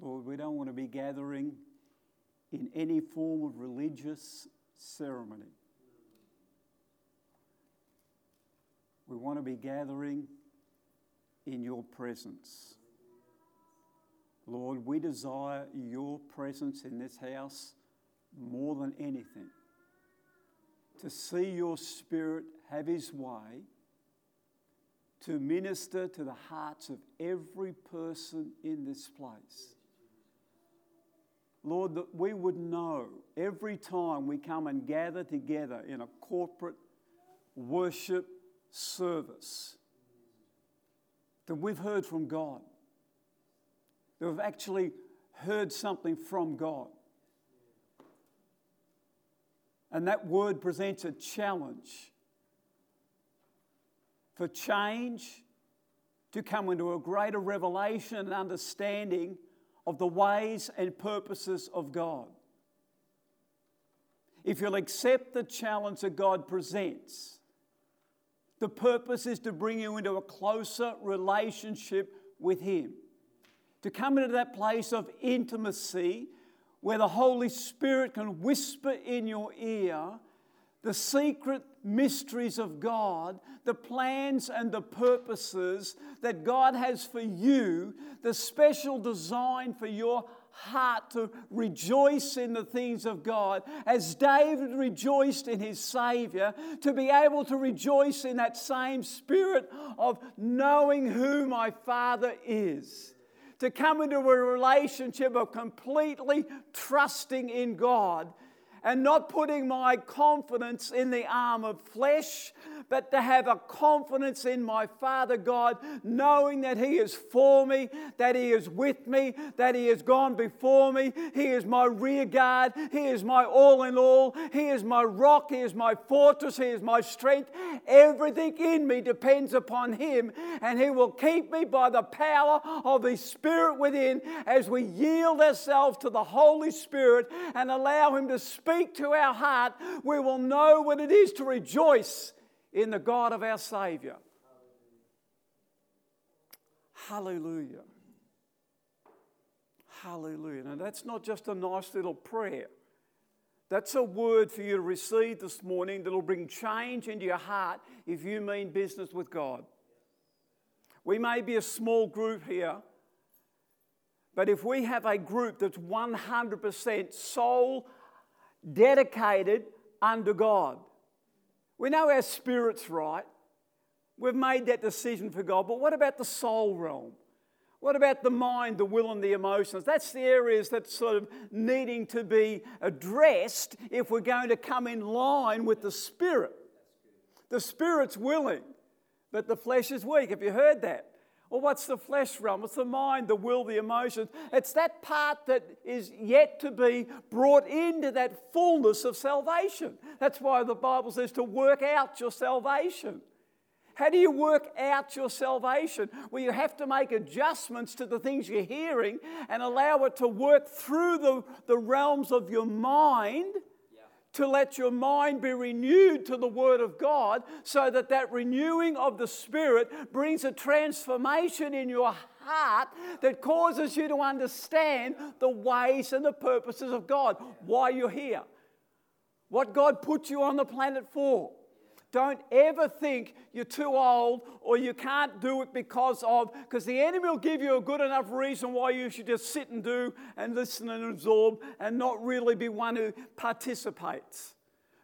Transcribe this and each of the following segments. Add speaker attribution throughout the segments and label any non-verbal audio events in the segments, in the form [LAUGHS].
Speaker 1: Lord, we don't want to be gathering in any form of religious ceremony. We want to be gathering in your presence. Lord, we desire your presence in this house more than anything. To see your Spirit have his way, to minister to the hearts of every person in this place. Lord, that we would know every time we come and gather together in a corporate worship service that we've heard from God, that we've actually heard something from God. And that word presents a challenge for change to come into a greater revelation and understanding of the ways and purposes of God. If you'll accept the challenge that God presents, the purpose is to bring you into a closer relationship with Him. To come into that place of intimacy where the Holy Spirit can whisper in your ear the secret mysteries of God, the plans and the purposes that God has for you, the special design for your heart to rejoice in the things of God, as David rejoiced in his Savior, to be able to rejoice in that same spirit of knowing who my Father is. To come into a relationship of completely trusting in God and not putting my confidence in the arm of flesh, but to have a confidence in my Father God, knowing that He is for me, that He is with me, that He has gone before me. He is my rear guard. He is my all in all. He is my rock. He is my fortress. He is my strength. Everything in me depends upon Him, and He will keep me by the power of His Spirit within as we yield ourselves to the Holy Spirit and allow Him to speak to our heart. We will know what it is to rejoice in the God of our Savior. Hallelujah. Hallelujah. Now, that's not just a nice little prayer. That's a word for you to receive this morning that'll bring change into your heart if you mean business with God. We may be a small group here, but if we have a group that's 100% soul dedicated unto God, we know our spirit's right. We've made that decision for God. But what about the soul realm? What about the mind, the will, and the emotions? That's the areas that's sort of needing to be addressed if we're going to come in line with the spirit. The spirit's willing, but the flesh is weak. Have you heard that? Well, what's the flesh realm? It's the mind, the will, the emotions. It's that part that is yet to be brought into that fullness of salvation. That's why the Bible says to work out your salvation. How do you work out your salvation? Well, you have to make adjustments to the things you're hearing and allow it to work through the, the realms of your mind to let your mind be renewed to the Word of God so that that renewing of the Spirit brings a transformation in your heart that causes you to understand the ways and the purposes of God, why you're here, what God put you on the planet for. Don't ever think you're too old or you can't do it because of, because the enemy will give you a good enough reason why you should just sit and do and listen and absorb and not really be one who participates.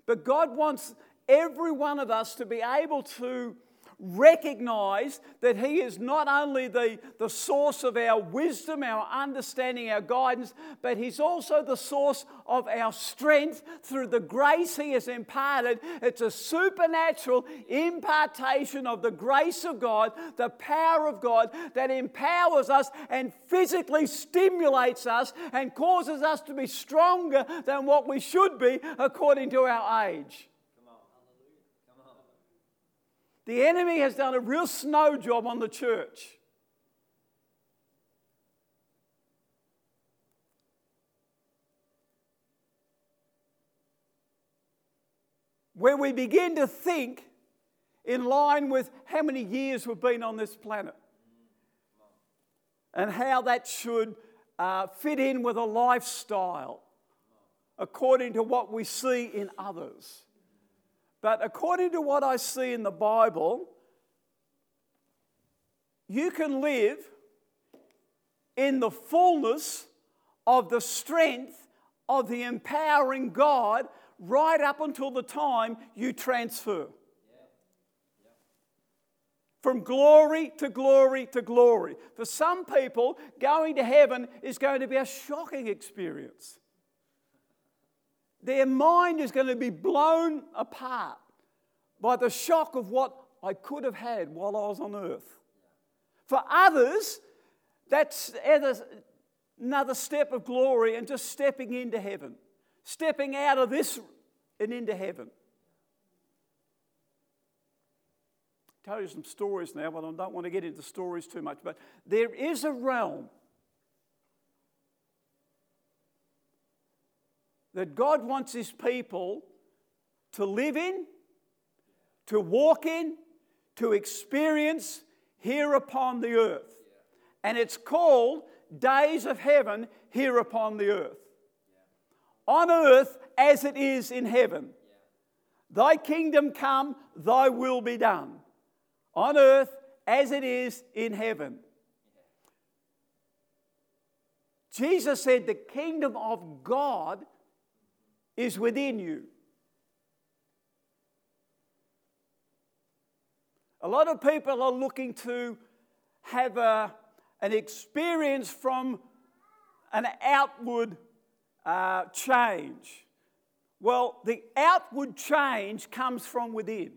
Speaker 1: But God wants every one of us to be able to recognize that He is not only the, the source of our wisdom, our understanding, our guidance, but He's also the source of our strength through the grace He has imparted. It's a supernatural impartation of the grace of God, the power of God that empowers us and physically stimulates us and causes us to be stronger than what we should be according to our age. The enemy has done a real snow job on the church. Where we begin to think in line with how many years we've been on this planet and how that should uh, fit in with a lifestyle according to what we see in others. But according to what I see in the Bible, you can live in the fullness of the strength of the empowering God right up until the time you transfer. From glory to glory to glory. For some people, going to heaven is going to be a shocking experience. Their mind is going to be blown apart by the shock of what I could have had while I was on earth. For others, that's another step of glory and just stepping into heaven, stepping out of this and into heaven. I'll tell you some stories now, but I don't want to get into stories too much. But there is a realm that God wants His people to live in, to walk in, to experience here upon the earth. And it's called days of heaven here upon the earth. On earth as it is in heaven. Thy kingdom come, thy will be done. On earth as it is in heaven. Jesus said, The kingdom of God is within you. A lot of people are looking to have a, an experience from an outward uh, change. Well, the outward change comes from within.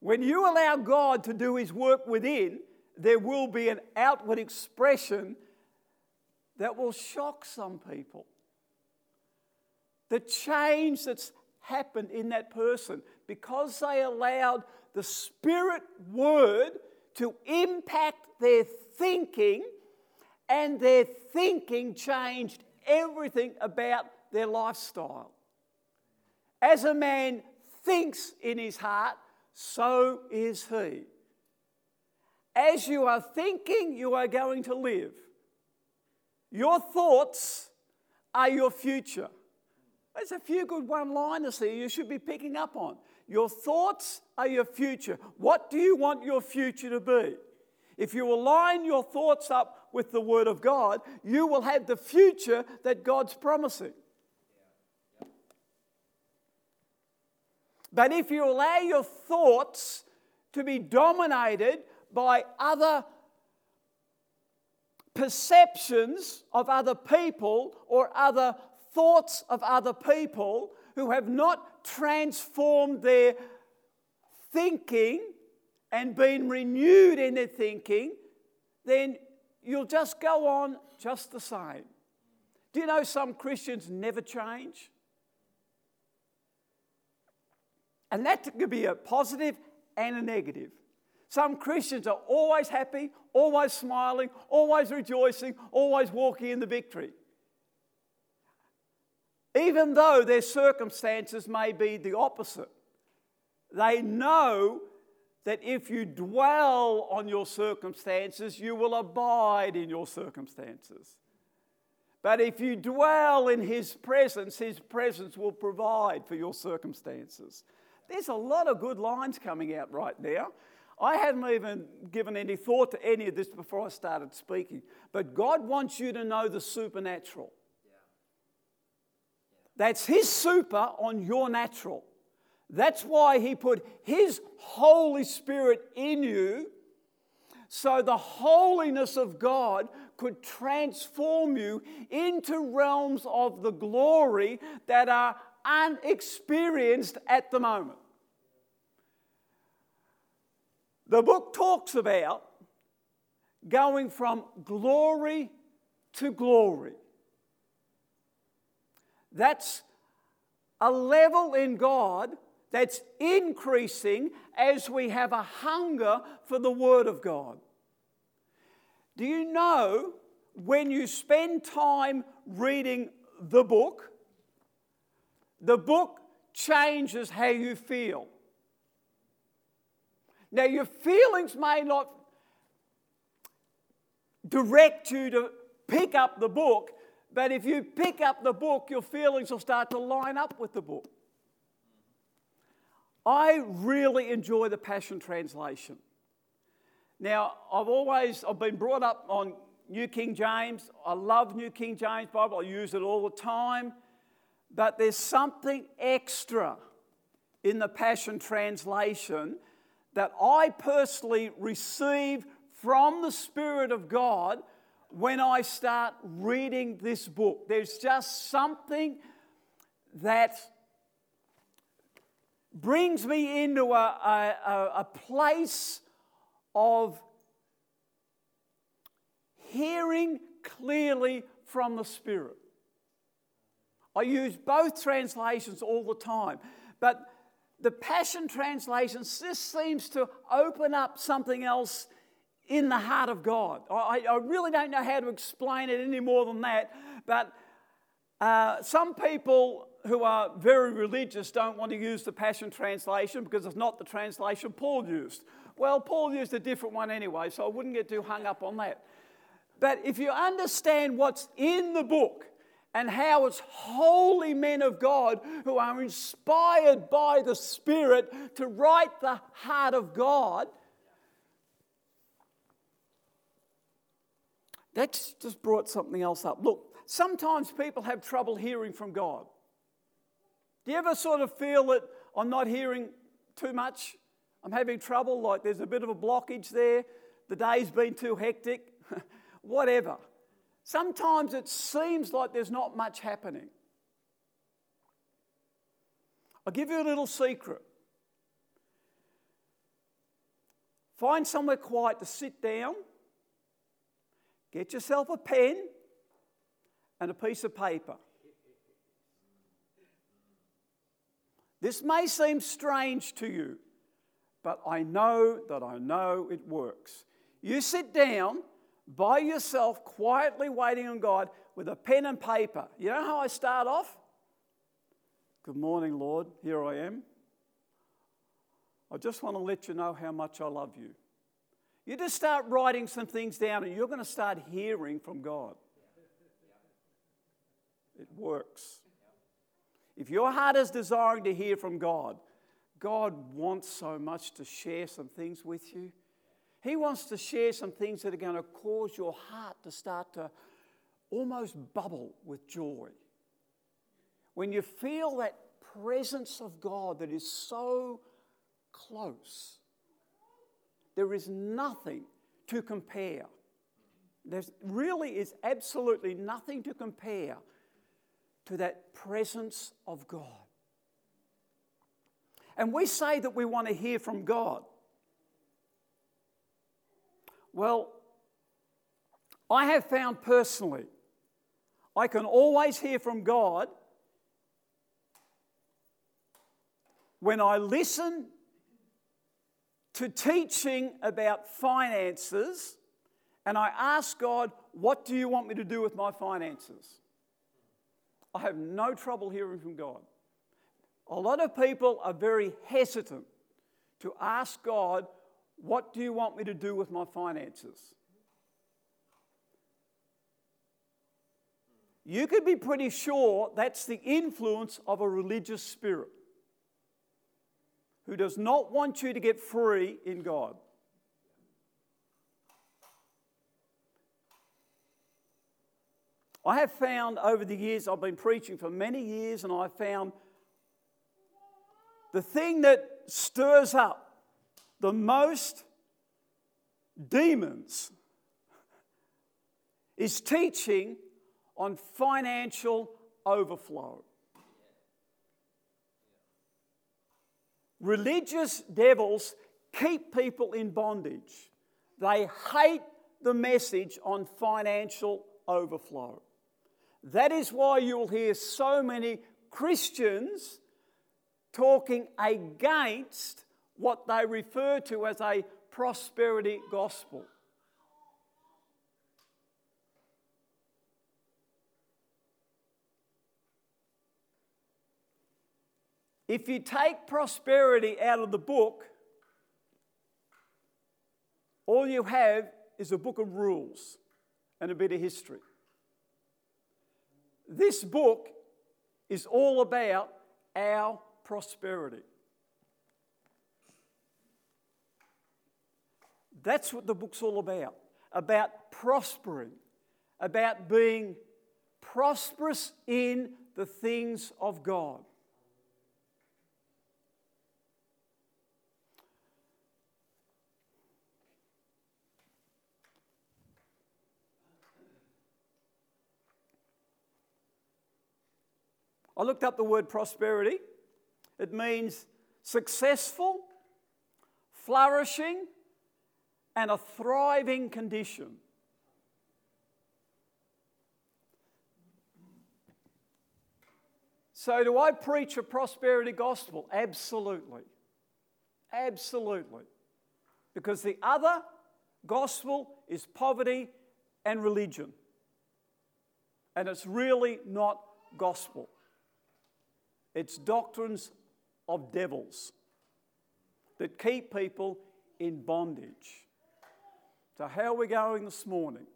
Speaker 1: When you allow God to do His work within, there will be an outward expression that will shock some people. The change that's happened in that person because they allowed the Spirit Word to impact their thinking, and their thinking changed everything about their lifestyle. As a man thinks in his heart, so is he. As you are thinking, you are going to live. Your thoughts are your future. There's a few good one liners here you should be picking up on. Your thoughts are your future. What do you want your future to be? If you align your thoughts up with the Word of God, you will have the future that God's promising. But if you allow your thoughts to be dominated by other perceptions of other people or other thoughts of other people who have not transformed their thinking and been renewed in their thinking, then you'll just go on just the same. Do you know some Christians never change? And that could be a positive and a negative. Some Christians are always happy, always smiling, always rejoicing, always walking in the victory. Even though their circumstances may be the opposite, they know that if you dwell on your circumstances, you will abide in your circumstances. But if you dwell in His presence, His presence will provide for your circumstances. There's a lot of good lines coming out right now. I hadn't even given any thought to any of this before I started speaking. But God wants you to know the supernatural. That's His super on your natural. That's why He put His Holy Spirit in you so the holiness of God could transform you into realms of the glory that are unexperienced at the moment. The book talks about going from glory to glory. That's a level in God that's increasing as we have a hunger for the Word of God. Do you know when you spend time reading the book, the book changes how you feel? Now, your feelings may not direct you to pick up the book, but if you pick up the book, your feelings will start to line up with the book. I really enjoy the Passion Translation. Now, I've always I've been brought up on New King James. I love New King James Bible. I use it all the time. But there's something extra in the Passion Translation that I personally receive from the Spirit of God when I start reading this book. There's just something that brings me into a, a, a place of hearing clearly from the Spirit. I use both translations all the time, but the Passion Translation this seems to open up something else in the heart of God. I, I really don't know how to explain it any more than that, but uh, some people who are very religious don't want to use the Passion Translation because it's not the translation Paul used. Well, Paul used a different one anyway, so I wouldn't get too hung up on that. But if you understand what's in the book and how it's holy men of God who are inspired by the Spirit to write the heart of God, that's just brought something else up. Look, sometimes people have trouble hearing from God. Do you ever sort of feel that I'm not hearing too much? I'm having trouble, like there's a bit of a blockage there, the day's been too hectic, [LAUGHS] whatever. Sometimes it seems like there's not much happening. I'll give you a little secret. Find somewhere quiet to sit down, get yourself a pen and a piece of paper. This may seem strange to you, but I know that I know it works. You sit down by yourself, quietly waiting on God with a pen and paper. You know how I start off? Good morning, Lord. Here I am. I just want to let you know how much I love you. You just start writing some things down and you're going to start hearing from God. It works. If your heart is desiring to hear from God, God wants so much to share some things with you. He wants to share some things that are going to cause your heart to start to almost bubble with joy. When you feel that presence of God that is so close, there is nothing to compare. There really is absolutely nothing to compare to that presence of God. And we say that we want to hear from God. Well, I have found personally, I can always hear from God when I listen to teaching about finances and I ask God, What do you want me to do with my finances? I have no trouble hearing from God. A lot of people are very hesitant to ask God, What do you want me to do with my finances? You could be pretty sure that's the influence of a religious spirit who does not want you to get free in God. I have found over the years, I've been preaching for many years, and I found the thing that stirs up the most demons is teaching on financial overflow. Religious devils keep people in bondage. They hate the message on financial overflow. That is why you'll hear so many Christians talking against what they refer to as a prosperity gospel. If you take prosperity out of the book, all you have is a book of rules and a bit of history. This book is all about our prosperity. That's what the book's all about about prospering, about being prosperous in the things of God. I looked up the word prosperity. It means successful, flourishing, and a thriving condition. So, do I preach a prosperity gospel? Absolutely. Absolutely. Because the other gospel is poverty and religion. And it's really not gospel, it's doctrines of devils that keep people in bondage. So, how are we going this morning?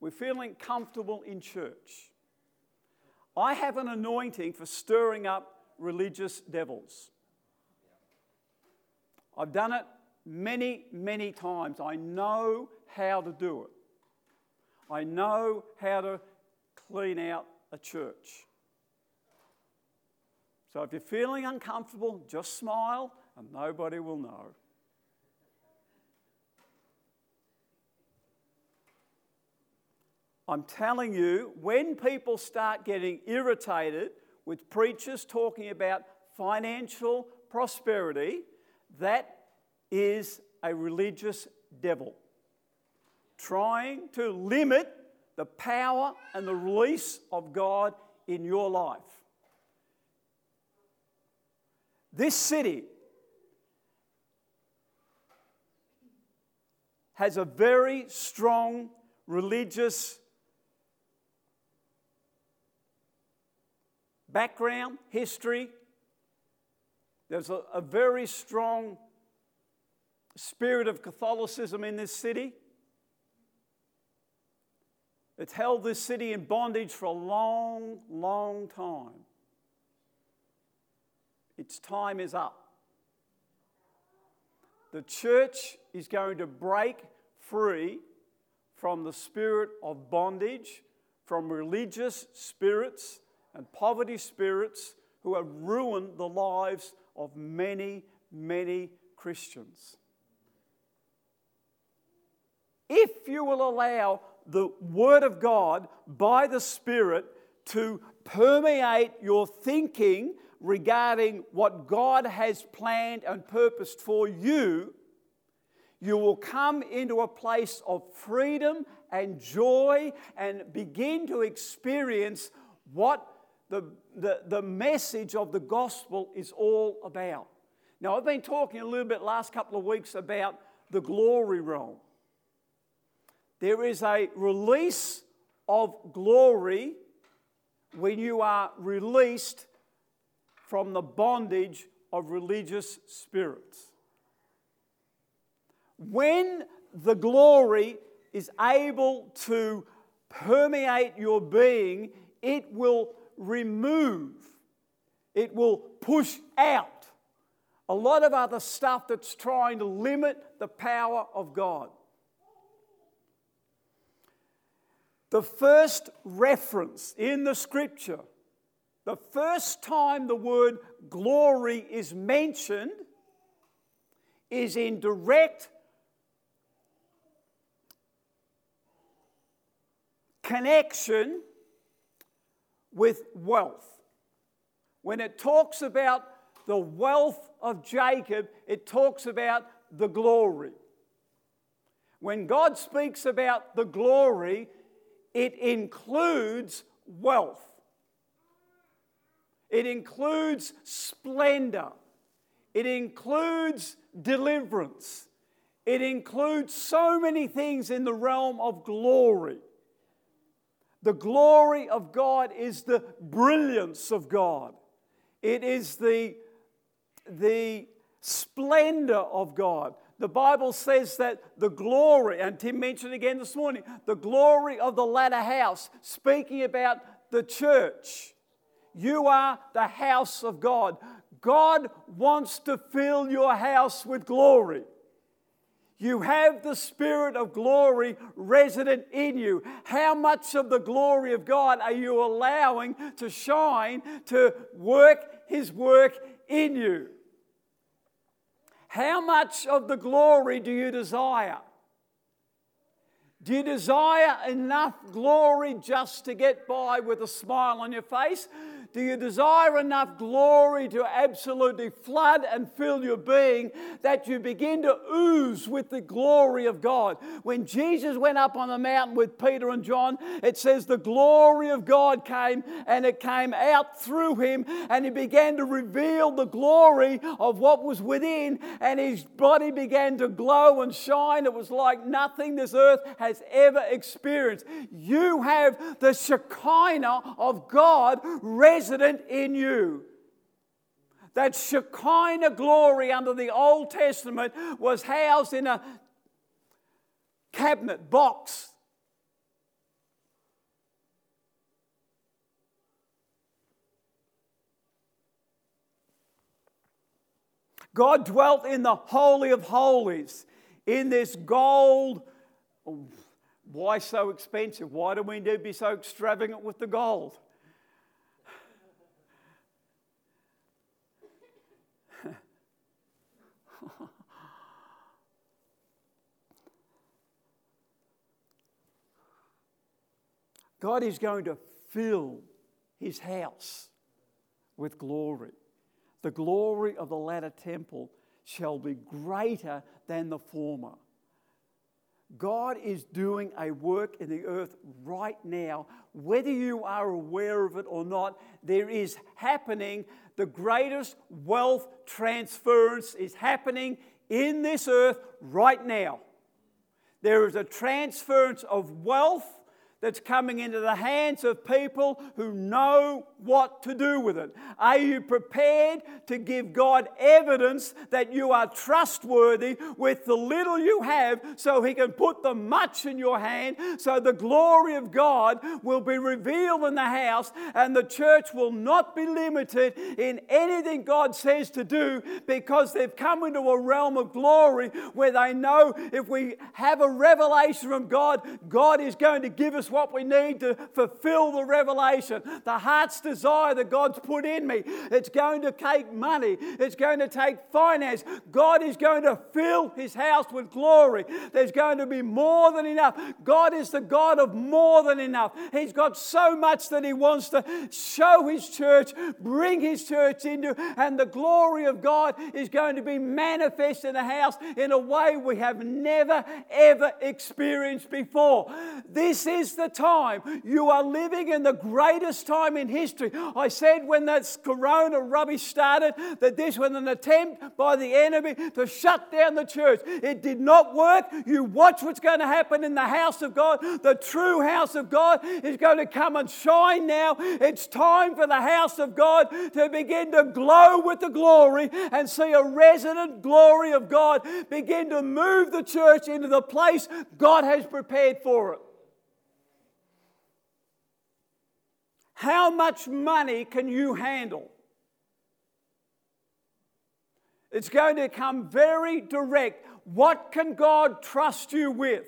Speaker 1: We're feeling comfortable in church. I have an anointing for stirring up religious devils. I've done it many, many times. I know how to do it. I know how to clean out a church. So if you're feeling uncomfortable, just smile and nobody will know. I'm telling you, when people start getting irritated with preachers talking about financial prosperity, that is a religious devil trying to limit the power and the release of God in your life. This city has a very strong religious background, history. There's a, a very strong spirit of Catholicism in this city. It's held this city in bondage for a long, long time. Its time is up. The church is going to break free from the spirit of bondage, from religious spirits and poverty spirits who have ruined the lives of many, many Christians. If you will allow the Word of God by the Spirit to permeate your thinking regarding what God has planned and purposed for you, you will come into a place of freedom and joy and begin to experience what the, the, the message of the gospel is all about. Now, I've been talking a little bit last couple of weeks about the glory realm. There is a release of glory when you are released from the bondage of religious spirits. When the glory is able to permeate your being, it will remove, it will push out a lot of other stuff that's trying to limit the power of God. The first reference in the scripture, the first time the word glory is mentioned, is in direct connection with wealth. When it talks about the wealth of Jacob, it talks about the glory. When God speaks about the glory, it includes wealth, it includes splendor, it includes deliverance, it includes so many things in the realm of glory. The glory of God is the brilliance of God. It is the, the splendor of God, the Bible says that the glory, and Tim mentioned again this morning, the glory of the latter house, speaking about the church. You are the house of God. God wants to fill your house with glory. You have the Spirit of glory resident in you. How much of the glory of God are you allowing to shine, to work His work in you? How much of the glory do you desire? Do you desire enough glory just to get by with a smile on your face? Do you desire enough glory to absolutely flood and fill your being that you begin to ooze with the glory of God? When Jesus went up on the mountain with Peter and John, it says the glory of God came and it came out through him and he began to reveal the glory of what was within and his body began to glow and shine. It was like nothing this earth has ever experienced. You have the Shekinah of God resident in you. That Shekinah glory under the Old Testament was housed in a cabinet box. God dwelt in the Holy of Holies, in this gold. Oh, why so expensive? Why do we need to be so extravagant with the gold? God is going to fill his house with glory. The glory of the latter temple shall be greater than the former. God is doing a work in the earth right now. Whether you are aware of it or not, there is happening. The greatest wealth transference is happening in this earth right now. There is a transference of wealth that's coming into the hands of people who know what to do with it? Are you prepared to give God evidence that you are trustworthy with the little you have so He can put the much in your hand so the glory of God will be revealed in the house and the church will not be limited in anything God says to do because they've come into a realm of glory where they know if we have a revelation from God, God is going to give us what we need to fulfill the revelation, the heart's desire that God's put in me. It's going to take money, it's going to take finance. God is going to fill his house with glory. There's going to be more than enough. God is the God of more than enough. He's got so much that he wants to show his church, bring his church into, and the glory of God is going to be manifest in the house in a way we have never ever experienced before. This is the time. You are living in the greatest time in history. I said when that corona rubbish started that this was an attempt by the enemy to shut down the church. It did not work. You watch what's going to happen in the house of God. The true house of God is going to come and shine now. It's time for the house of God to begin to glow with the glory and see a resident glory of God begin to move the church into the place God has prepared for it. How much money can you handle? It's going to come very direct. What can God trust you with?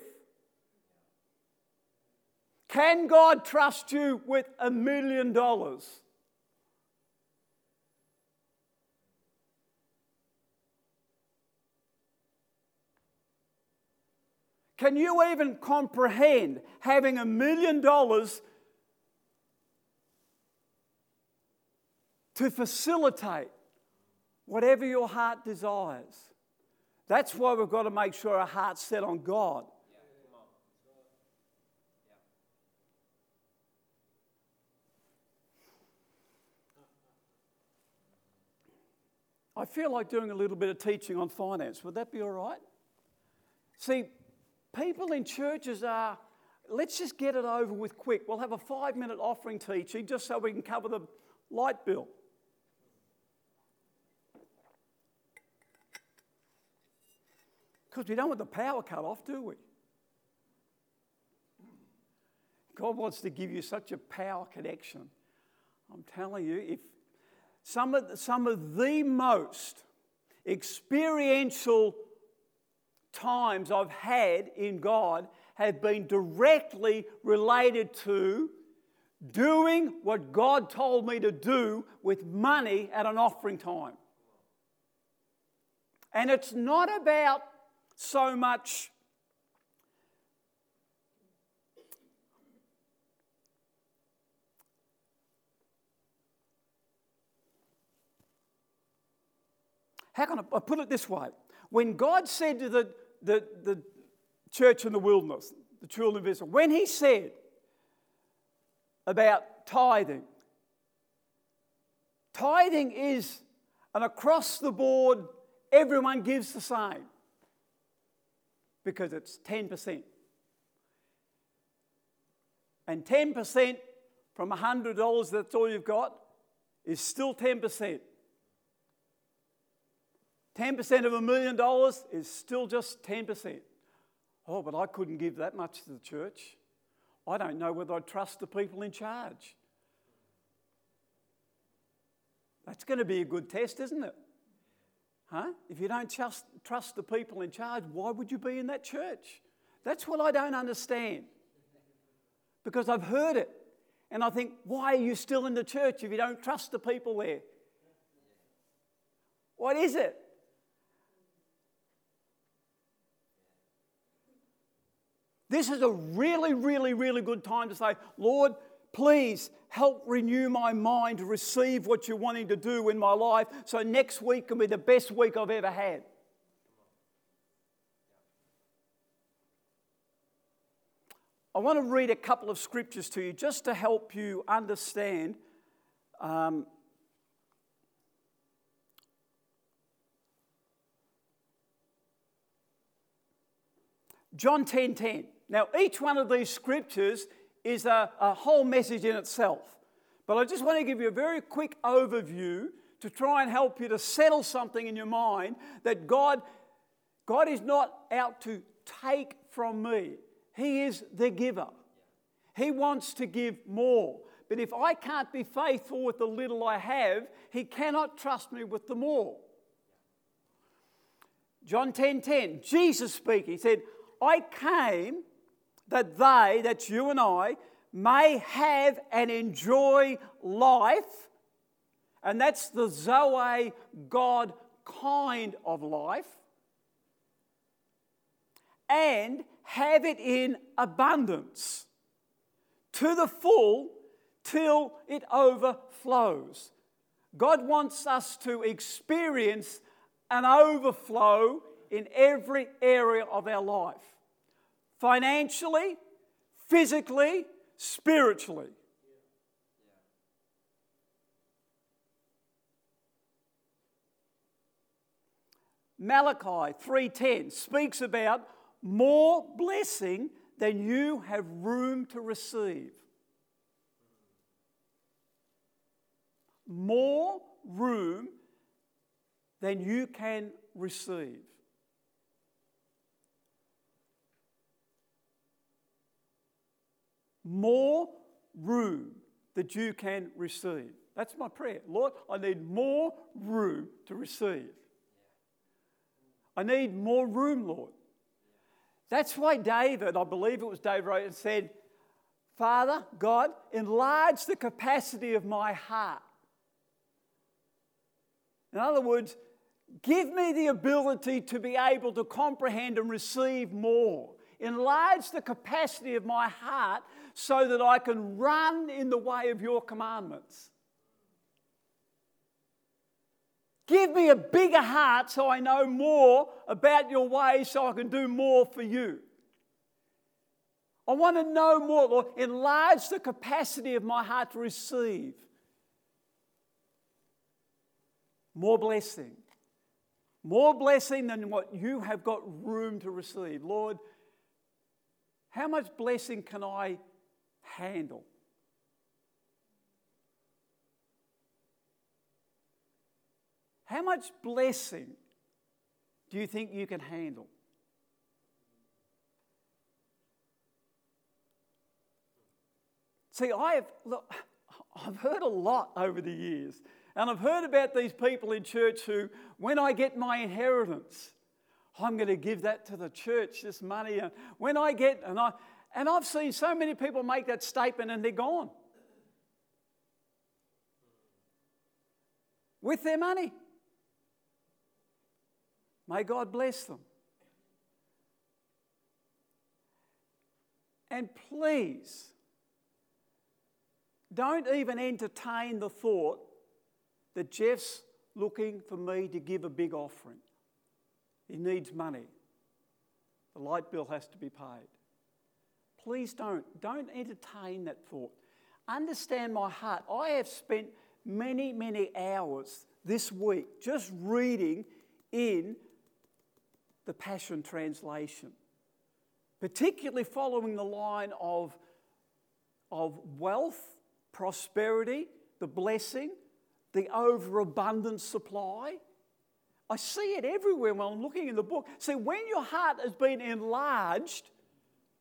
Speaker 1: Can God trust you with a million dollars? Can you even comprehend having a million dollars to facilitate whatever your heart desires. That's why we've got to make sure our heart's set on God. I feel like doing a little bit of teaching on finance. Would that be all right? See, people in churches are, let's just get it over with quick. We'll have a five minute offering teaching just so we can cover the light bill. Because we don't want the power cut off, do we? God wants to give you such a power connection. I'm telling you, if some of, some of the most experiential times I've had in God have been directly related to doing what God told me to do with money at an offering time. And it's not about so much How can I put it this way? When God said to the, the, the church in the wilderness, the children of Israel, when He said about tithing, tithing is an across the board, everyone gives the same because it's 10%. And 10% from $100, that's all you've got, is still 10%. 10% of a million dollars is still just 10%. Oh, but I couldn't give that much to the church. I don't know whether I trust the people in charge. That's going to be a good test, isn't it? Huh? If you don't trust, trust the people in charge, why would you be in that church? That's what I don't understand. Because I've heard it. And I think, why are you still in the church if you don't trust the people there? What is it? This is a really, really, really good time to say, Lord, please help renew my mind to receive what you're wanting to do in my life so next week can be the best week I've ever had. I want to read a couple of scriptures to you just to help you understand. Um, John 10 10. Now, each one of these scriptures is a, a whole message in itself. But I just want to give you a very quick overview to try and help you to settle something in your mind that God, God is not out to take from me, He is the giver. He wants to give more. But if I can't be faithful with the little I have, He cannot trust me with the more. John 10 10, Jesus speaking, He said, I came that they, that's you and I, may have and enjoy life. And that's the Zoe God kind of life. And have it in abundance to the full till it overflows. God wants us to experience an overflow in every area of our life financially, physically, spiritually. Malachi 3:10 speaks about more blessing than you have room to receive. More room than you can receive. More room that you can receive. That's my prayer. Lord, I need more room to receive. I need more room, Lord. That's why David, I believe it was David, wrote said, Father, God, enlarge the capacity of my heart. In other words, give me the ability to be able to comprehend and receive more. Enlarge the capacity of my heart so that I can run in the way of your commandments. Give me a bigger heart so I know more about your ways so I can do more for you. I want to know more, Lord. Enlarge the capacity of my heart to receive more blessing. More blessing than what you have got room to receive. Lord, how much blessing can I handle. How much blessing do you think you can handle? See, I have, look, I've heard a lot over the years, and I've heard about these people in church who, when I get my inheritance, I'm going to give that to the church, this money, and when I get, and I, and I've seen so many people make that statement and they're gone with their money. May God bless them. And please, don't even entertain the thought that Geoff's looking for me to give a big offering. He needs money. The light bill has to be paid. Please don't. Don't entertain that thought. Understand my heart. I have spent many, many hours this week just reading in the Passion Translation, particularly following the line of, of wealth, prosperity, the blessing, the overabundant supply. I see it everywhere when I'm looking in the book. See, when your heart has been enlarged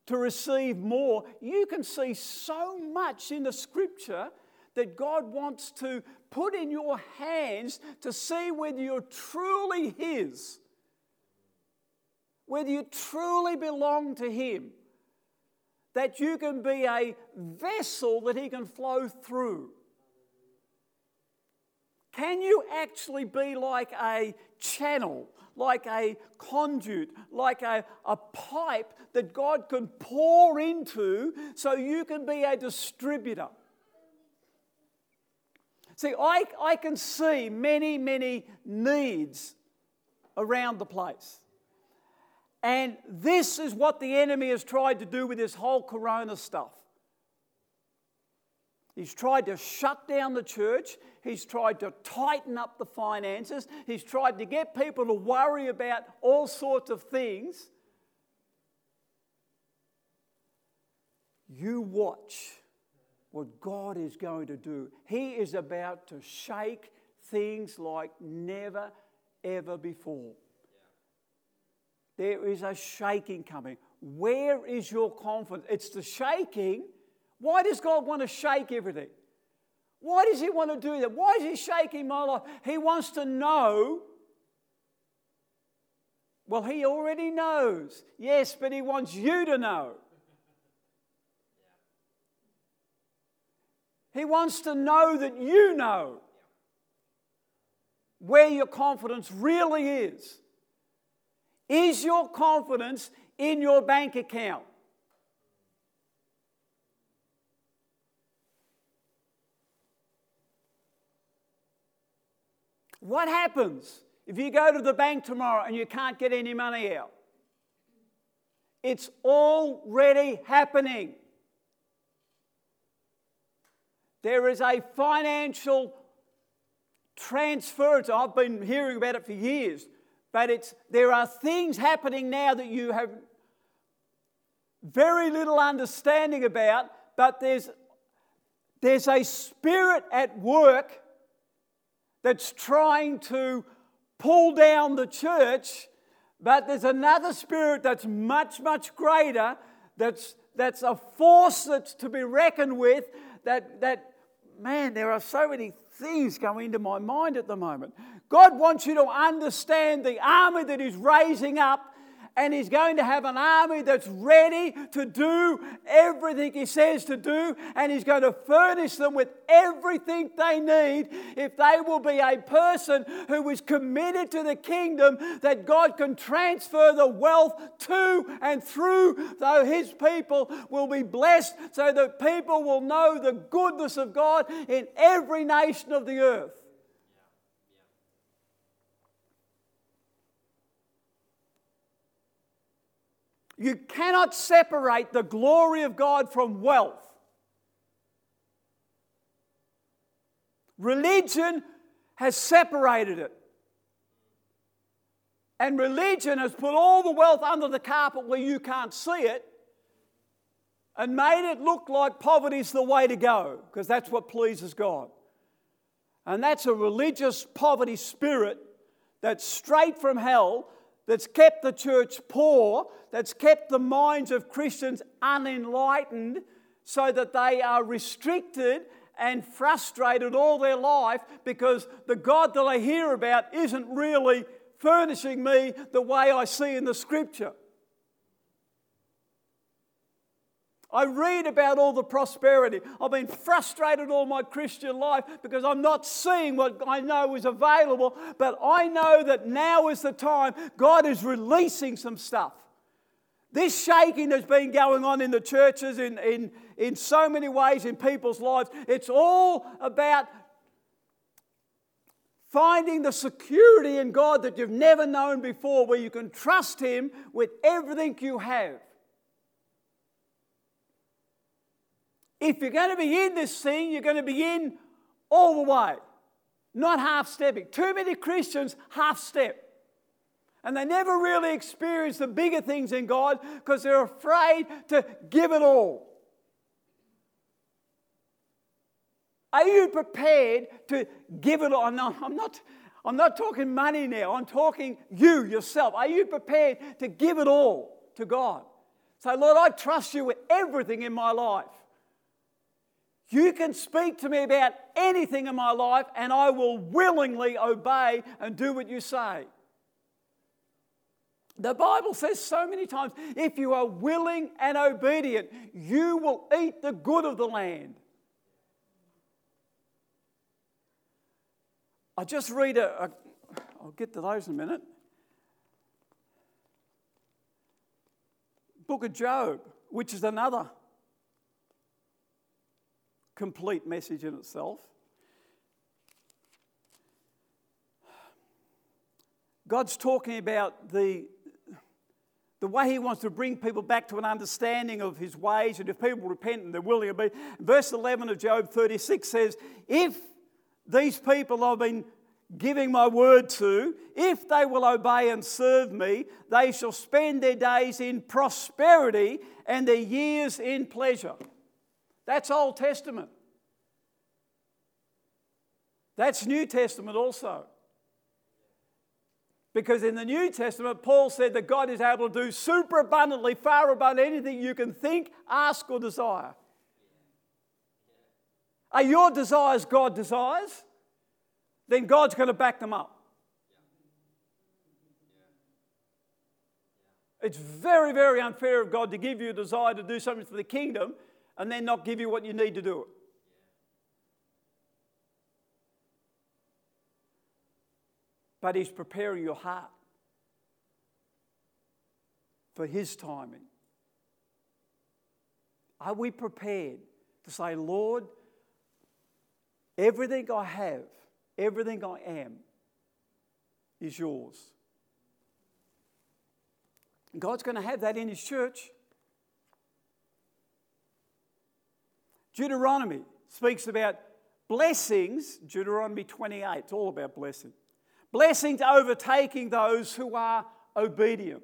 Speaker 1: to receive more, you can see so much in the scripture that God wants to put in your hands to see whether you're truly His, whether you truly belong to Him, that you can be a vessel that He can flow through. Can you actually be like a channel, like a conduit, like a, a pipe that God can pour into so you can be a distributor? See, I, I can see many, many needs around the place. And this is what the enemy has tried to do with this whole corona stuff. He's tried to shut down the church. He's tried to tighten up the finances. He's tried to get people to worry about all sorts of things. You watch what God is going to do. He is about to shake things like never, ever before. There is a shaking coming. Where is your confidence? It's the shaking why does God want to shake everything? Why does He want to do that? Why is He shaking my life? He wants to know. Well, He already knows. Yes, but He wants you to know. He wants to know that you know where your confidence really is. Is your confidence in your bank account? What happens if you go to the bank tomorrow and you can't get any money out? It's already happening. There is a financial transfer. I've been hearing about it for years, but it's, there are things happening now that you have very little understanding about, but there's, there's a spirit at work that's trying to pull down the church, but there's another spirit that's much, much greater, that's, that's a force that's to be reckoned with, that, that, man, there are so many things going into my mind at the moment. God wants you to understand the army that He's raising up and he's going to have an army that's ready to do everything he says to do, and he's going to furnish them with everything they need if they will be a person who is committed to the kingdom that God can transfer the wealth to and through, so his people will be blessed, so that people will know the goodness of God in every nation of the earth. You cannot separate the glory of God from wealth. Religion has separated it. And religion has put all the wealth under the carpet where you can't see it and made it look like poverty's the way to go because that's what pleases God. And that's a religious poverty spirit that's straight from hell that's kept the church poor, that's kept the minds of Christians unenlightened, so that they are restricted and frustrated all their life because the God that I hear about isn't really furnishing me the way I see in the scripture. I read about all the prosperity. I've been frustrated all my Christian life because I'm not seeing what I know is available, but I know that now is the time God is releasing some stuff. This shaking that's been going on in the churches in, in, in so many ways in people's lives, it's all about finding the security in God that you've never known before, where you can trust Him with everything you have. If you're going to be in this thing, you're going to be in all the way, not half stepping. Too many Christians half step. And they never really experience the bigger things in God because they're afraid to give it all. Are you prepared to give it all? I'm not, I'm not talking money now, I'm talking you yourself. Are you prepared to give it all to God? Say, Lord, I trust you with everything in my life. You can speak to me about anything in my life, and I will willingly obey and do what you say. The Bible says so many times if you are willing and obedient, you will eat the good of the land. I'll just read a, a I'll get to those in a minute. Book of Job, which is another complete message in itself. God's talking about the, the way He wants to bring people back to an understanding of His ways, and if people repent and they're willing to be. Verse 11 of Job 36 says, If these people I've been giving my word to, if they will obey and serve me, they shall spend their days in prosperity and their years in pleasure. That's Old Testament. That's New Testament also. Because in the New Testament, Paul said that God is able to do super abundantly, far above anything you can think, ask, or desire. Are your desires God desires? Then God's going to back them up. It's very, very unfair of God to give you a desire to do something for the kingdom and then not give you what you need to do it. But He's preparing your heart for His timing. Are we prepared to say, Lord, everything I have, everything I am is yours? God's going to have that in His church. Deuteronomy speaks about blessings, Deuteronomy 28, it's all about blessing. Blessings overtaking those who are obedient.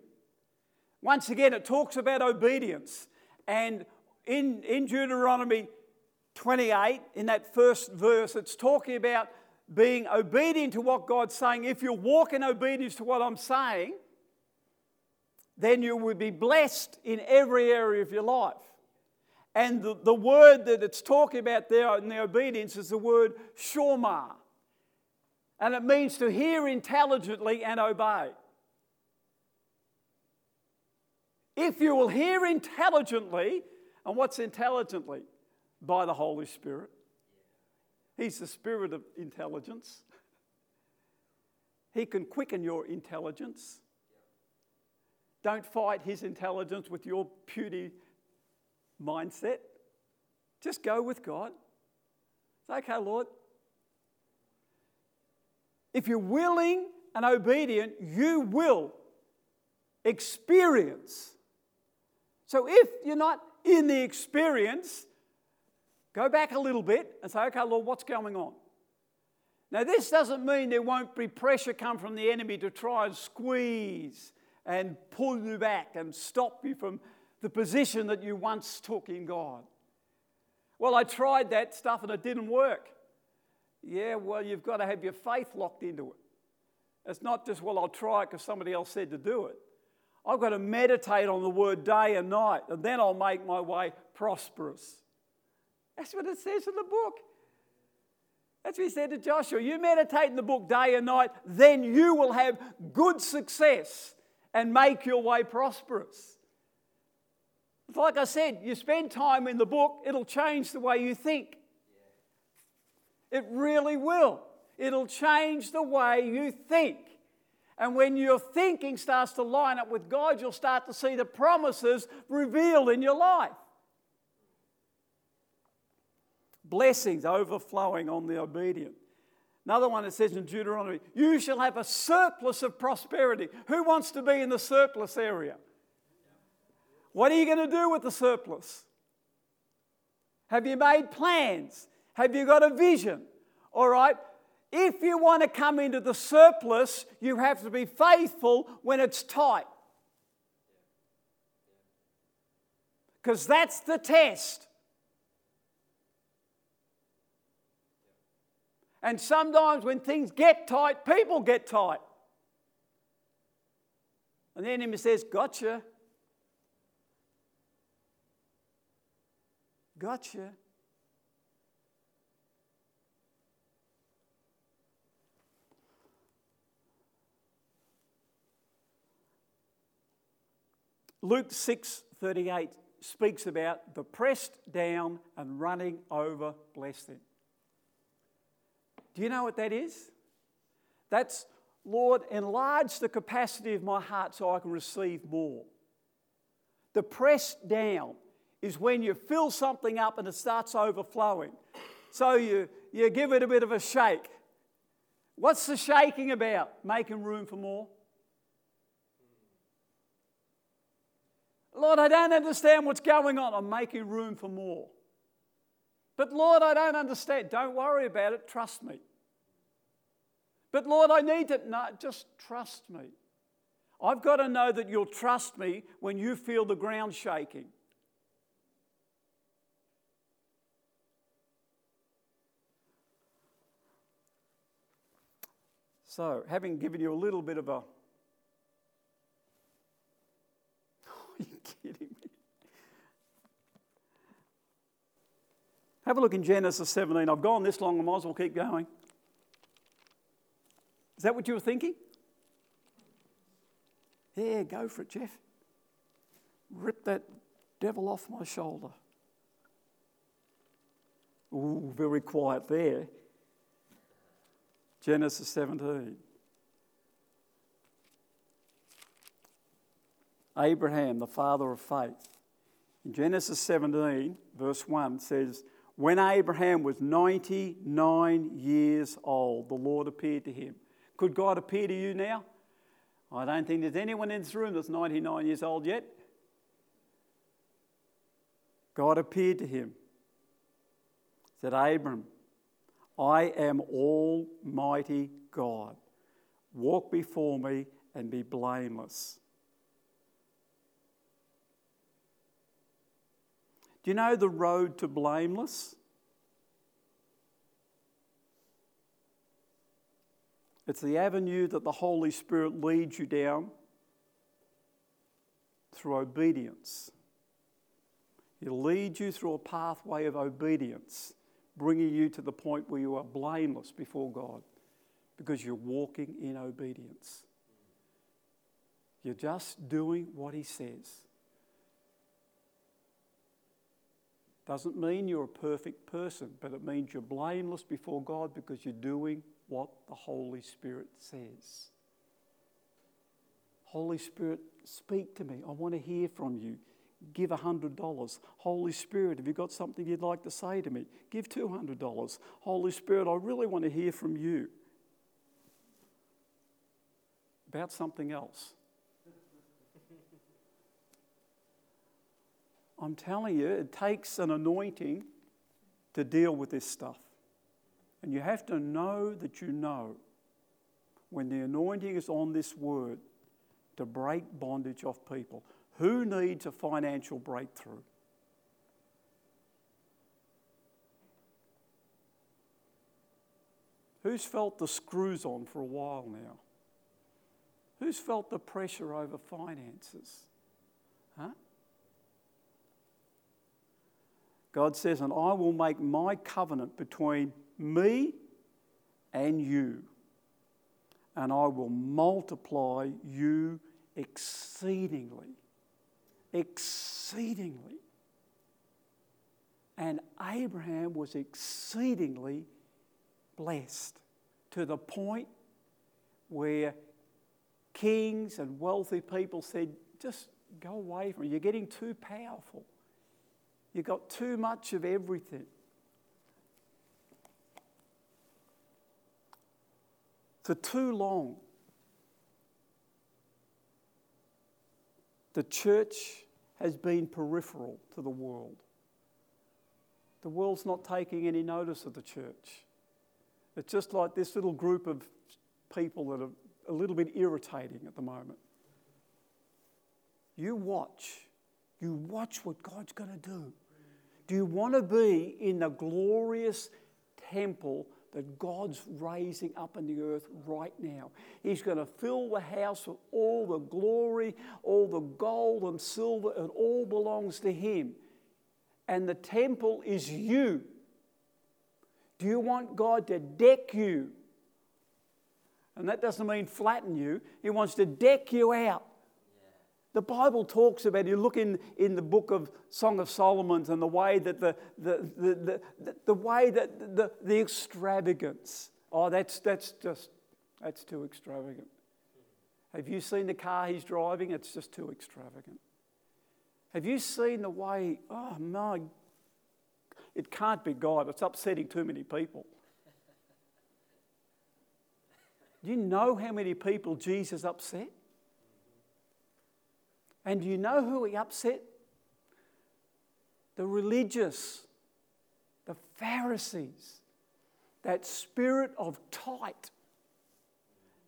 Speaker 1: Once again, it talks about obedience. And in, in Deuteronomy 28, in that first verse, it's talking about being obedient to what God's saying. If you walk in obedience to what I'm saying, then you will be blessed in every area of your life. And the, the word that it's talking about there in the obedience is the word shorma. And it means to hear intelligently and obey. If you will hear intelligently, and what's intelligently? By the Holy Spirit. He's the spirit of intelligence. He can quicken your intelligence. Don't fight his intelligence with your puny mindset. Just go with God. Say, okay, Lord, if you're willing and obedient, you will experience. So if you're not in the experience, go back a little bit and say, okay, Lord, what's going on? Now, this doesn't mean there won't be pressure come from the enemy to try and squeeze and pull you back and stop you from the position that you once took in God. Well, I tried that stuff and it didn't work. Yeah, well, you've got to have your faith locked into it. It's not just, well, I'll try it because somebody else said to do it. I've got to meditate on the word day and night, and then I'll make my way prosperous. That's what it says in the book. That's what he said to Joshua. You meditate in the book day and night, then you will have good success and make your way prosperous. Like I said, you spend time in the book, it'll change the way you think. It really will. It'll change the way you think. And when your thinking starts to line up with God, you'll start to see the promises revealed in your life. Blessings overflowing on the obedient. Another one that says in Deuteronomy, you shall have a surplus of prosperity. Who wants to be in the surplus area? What are you going to do with the surplus? Have you made plans? Have you got a vision? All right. If you want to come into the surplus, you have to be faithful when it's tight. Because that's the test. And sometimes when things get tight, people get tight. And the enemy says, Gotcha. Gotcha. Luke 6:38 speaks about the pressed down and running over blessing. Do you know what that is? That's Lord, enlarge the capacity of my heart so I can receive more. The pressed down is when you fill something up and it starts overflowing. So you, you give it a bit of a shake. What's the shaking about? Making room for more? Lord, I don't understand what's going on. I'm making room for more. But Lord, I don't understand. Don't worry about it. Trust me. But Lord, I need to. No, just trust me. I've got to know that you'll trust me when you feel the ground shaking. So, having given you a little bit of a [LAUGHS] Are you kidding. me? Have a look in Genesis 17. I've gone this long, I might as well keep going. Is that what you were thinking? Yeah, go for it, Geoff. Rip that devil off my shoulder. Ooh, very quiet there. Genesis 17. Abraham, the father of faith. In Genesis 17, verse 1 says, when Abraham was 99 years old, the Lord appeared to him. Could God appear to you now? I don't think there's anyone in this room that's 99 years old yet. God appeared to him. Said, Abram, I am Almighty God. Walk before me and be blameless. Do you know the road to blameless? It's the avenue that the Holy Spirit leads you down through obedience. He leads you through a pathway of obedience, bringing you to the point where you are blameless before God because you're walking in obedience. You're just doing what He says. Doesn't mean you're a perfect person, but it means you're blameless before God because you're doing what the Holy Spirit says. Holy Spirit, speak to me. I want to hear from you. Give $100. Holy Spirit, have you got something you'd like to say to me? Give $200. Holy Spirit, I really want to hear from you about something else. [LAUGHS] I'm telling you, it takes an anointing to deal with this stuff. And you have to know that you know when the anointing is on this word to break bondage off people. Who needs a financial breakthrough? Who's felt the screws on for a while now? Who's felt the pressure over finances? Huh? God says, And I will make my covenant between me and you, and I will multiply you exceedingly. Exceedingly. And Abraham was exceedingly blessed to the point where kings and wealthy people said, just go away from it. You're getting too powerful. You've got too much of everything. For too long, the church has been peripheral to the world. The world's not taking any notice of the church. It's just like this little group of people that are a little bit irritating at the moment. You watch. You watch what God's going to do. Do you want to be in the glorious temple that God's raising up in the earth right now? He's going to fill the house with all the glory, all the gold and silver, it all belongs to Him. And the temple is you. Do you want God to deck you? And that doesn't mean flatten you, He wants to deck you out. The Bible talks about, you look in, in the book of Song of Solomon and the way that the, the, the, the, the way that the, the extravagance, oh, that's, that's just, that's too extravagant. Have you seen the car he's driving? It's just too extravagant. Have you seen the way, oh my, it can't be God, it's upsetting too many people. Do you know how many people Jesus upset? And do you know who he upset? The religious, the Pharisees, that spirit of tight,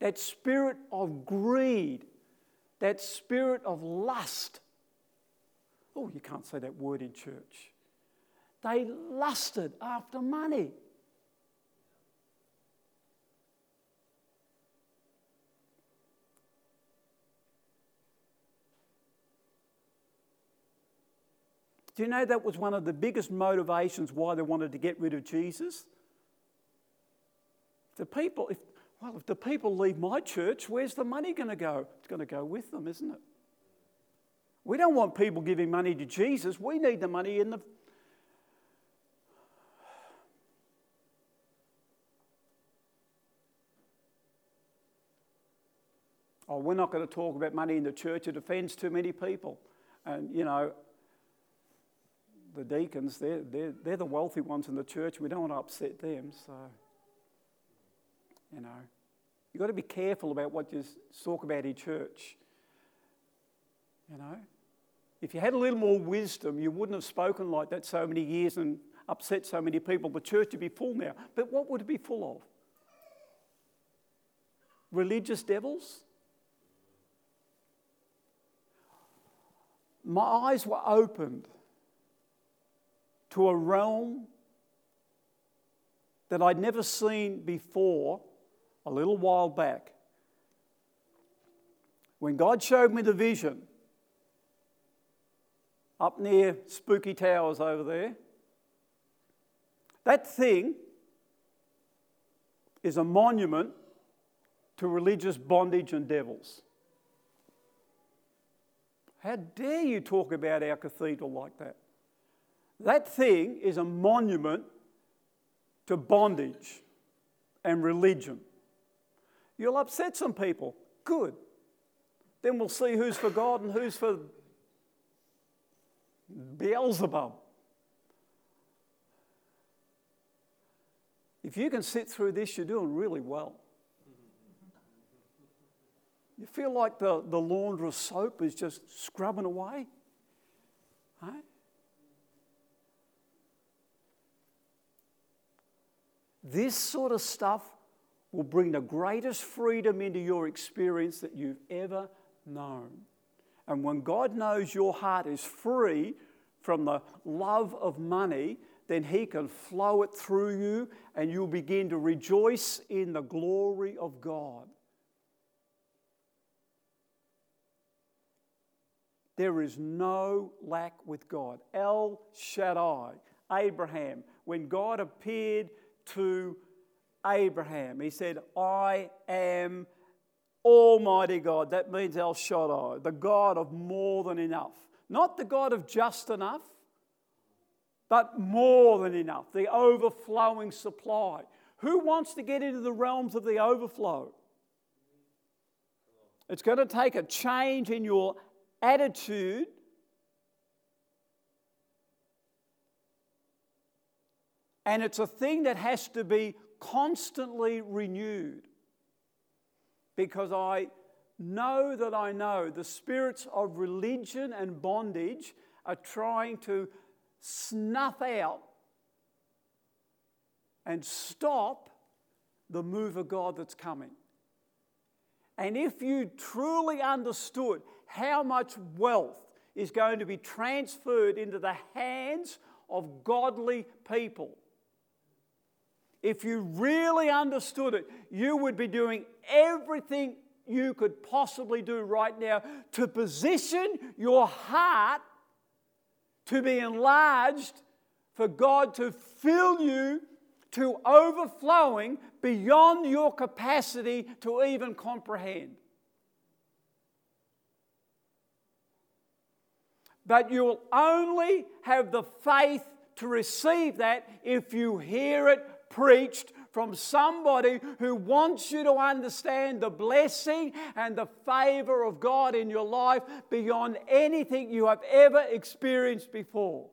Speaker 1: that spirit of greed, that spirit of lust. Oh, you can't say that word in church. They lusted after money. Do you know that was one of the biggest motivations why they wanted to get rid of Jesus? The people, if, well, if the people leave my church, where's the money going to go? It's going to go with them, isn't it? We don't want people giving money to Jesus. We need the money in the. Oh, we're not going to talk about money in the church. It offends too many people. And, you know, the deacons, they're, they're, they're the wealthy ones in the church. We don't want to upset them. So, you know, you've got to be careful about what you talk about in church. You know, if you had a little more wisdom, you wouldn't have spoken like that so many years and upset so many people. The church would be full now. But what would it be full of? Religious devils? My eyes were opened to a realm that I'd never seen before a little while back. When God showed me the vision up near Spooky Towers over there, that thing is a monument to religious bondage and devils. How dare you talk about our cathedral like that? That thing is a monument to bondage and religion. You'll upset some people. Good. Then we'll see who's for God and who's for Beelzebub. If you can sit through this, you're doing really well. You feel like the, the laundress soap is just scrubbing away. Right? This sort of stuff will bring the greatest freedom into your experience that you've ever known. And when God knows your heart is free from the love of money, then He can flow it through you and you'll begin to rejoice in the glory of God. There is no lack with God. El Shaddai, Abraham. When God appeared to Abraham, he said, I am Almighty God. That means El Shaddai, the God of more than enough. Not the God of just enough, but more than enough, the overflowing supply. Who wants to get into the realms of the overflow? It's going to take a change in your attitude. And it's a thing that has to be constantly renewed. Because I know that I know the spirits of religion and bondage are trying to snuff out and stop the move of God that's coming. And if you truly understood how much wealth is going to be transferred into the hands of godly people, if you really understood it, you would be doing everything you could possibly do right now to position your heart to be enlarged for God to fill you to overflowing beyond your capacity to even comprehend. But you'll only have the faith to receive that if you hear it preached from somebody who wants you to understand the blessing and the favor of God in your life beyond anything you have ever experienced before.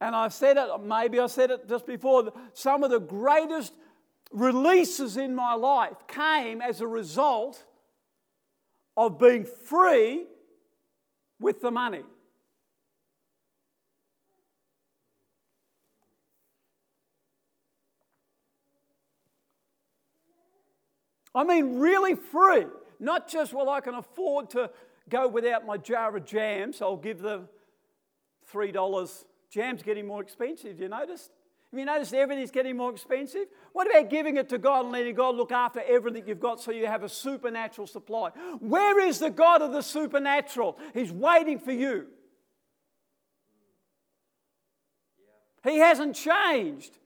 Speaker 1: And I've said it, maybe I said it just before, some of the greatest releases in my life came as a result of being free with the money. I mean, really free. Not just, well, I can afford to go without my jar of jams. I'll give the $3. Jam's getting more expensive, you noticed? Have you noticed everything's getting more expensive? What about giving it to God and letting God look after everything you've got so you have a supernatural supply? Where is the God of the supernatural? He's waiting for you. He hasn't changed.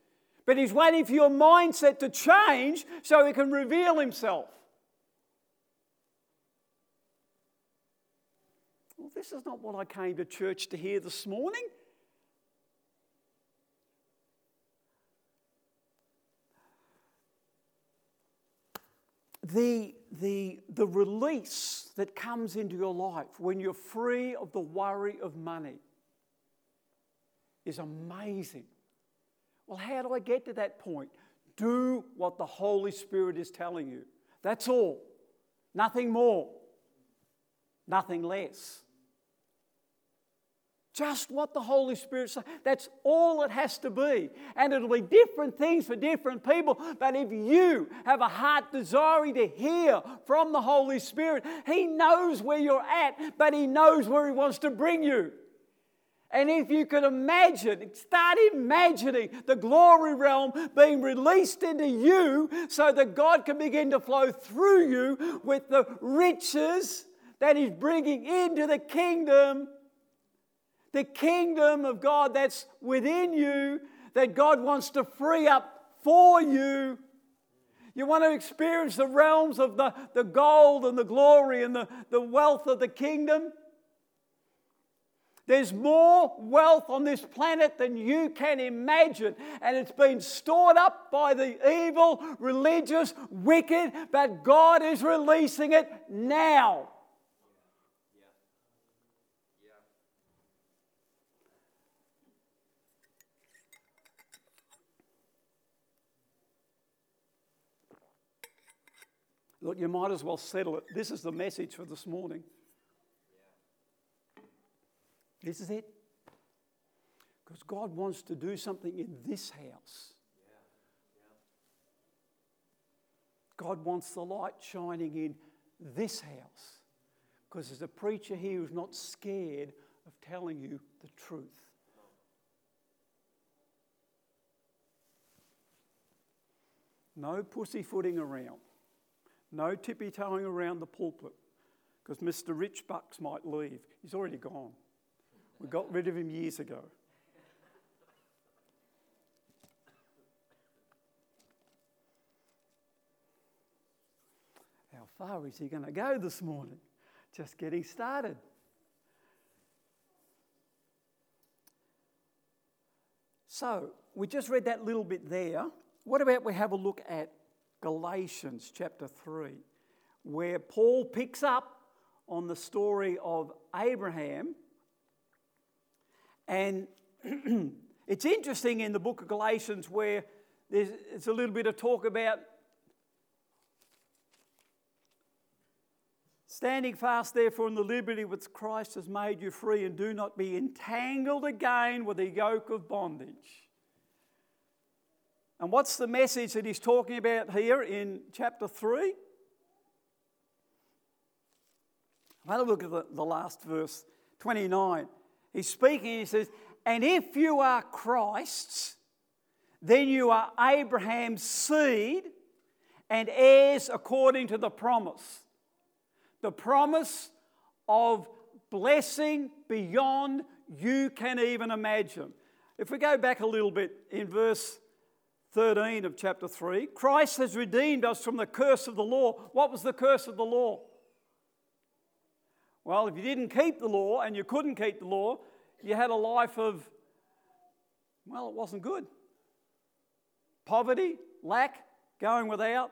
Speaker 1: But He's waiting for your mindset to change so He can reveal Himself. Well, this is not what I came to church to hear this morning. The, the, the release that comes into your life when you're free of the worry of money is amazing. Well, how do I get to that point? Do what the Holy Spirit is telling you. That's all. Nothing more, nothing less. Just what the Holy Spirit says. That's all it has to be. And it'll be different things for different people. But if you have a heart desiring to hear from the Holy Spirit, He knows where you're at, but He knows where He wants to bring you. And if you could imagine, start imagining the glory realm being released into you so that God can begin to flow through you with the riches that He's bringing into the kingdom, the kingdom of God that's within you, that God wants to free up for you. You want to experience the realms of the, the gold and the glory and the, the wealth of the kingdom? There's more wealth on this planet than you can imagine, and it's been stored up by the evil, religious, wicked, but God is releasing it now. Look, you might as well settle it. This is the message for this morning. This is it. Because God wants to do something in this house. God wants the light shining in this house. Because there's a preacher here who's not scared of telling you the truth. No pussyfooting around. No tippy toeing around the pulpit. Because Mr. Rich Bucks might leave. He's already gone. We got rid of him years ago. How far is he going to go this morning? Just getting started. So, we just read that little bit there. What about we have a look at Galatians chapter 3, where Paul picks up on the story of Abraham and [CLEARS THROAT] it's interesting in the book of Galatians where there's, there's a little bit of talk about Standing fast, therefore, in the liberty which Christ has made you free, and do not be entangled again with the yoke of bondage. And what's the message that he's talking about here in chapter 3? Have a look at the, the last verse, 29. He's speaking, he says, And if you are Christ's, then you are Abraham's seed and heirs according to the promise the promise of blessing beyond you can even imagine. If we go back a little bit in verse 13 of chapter 3, Christ has redeemed us from the curse of the law. What was the curse of the law? Well, if you didn't keep the law and you couldn't keep the law, you had a life of, well, it wasn't good. Poverty, lack, going without,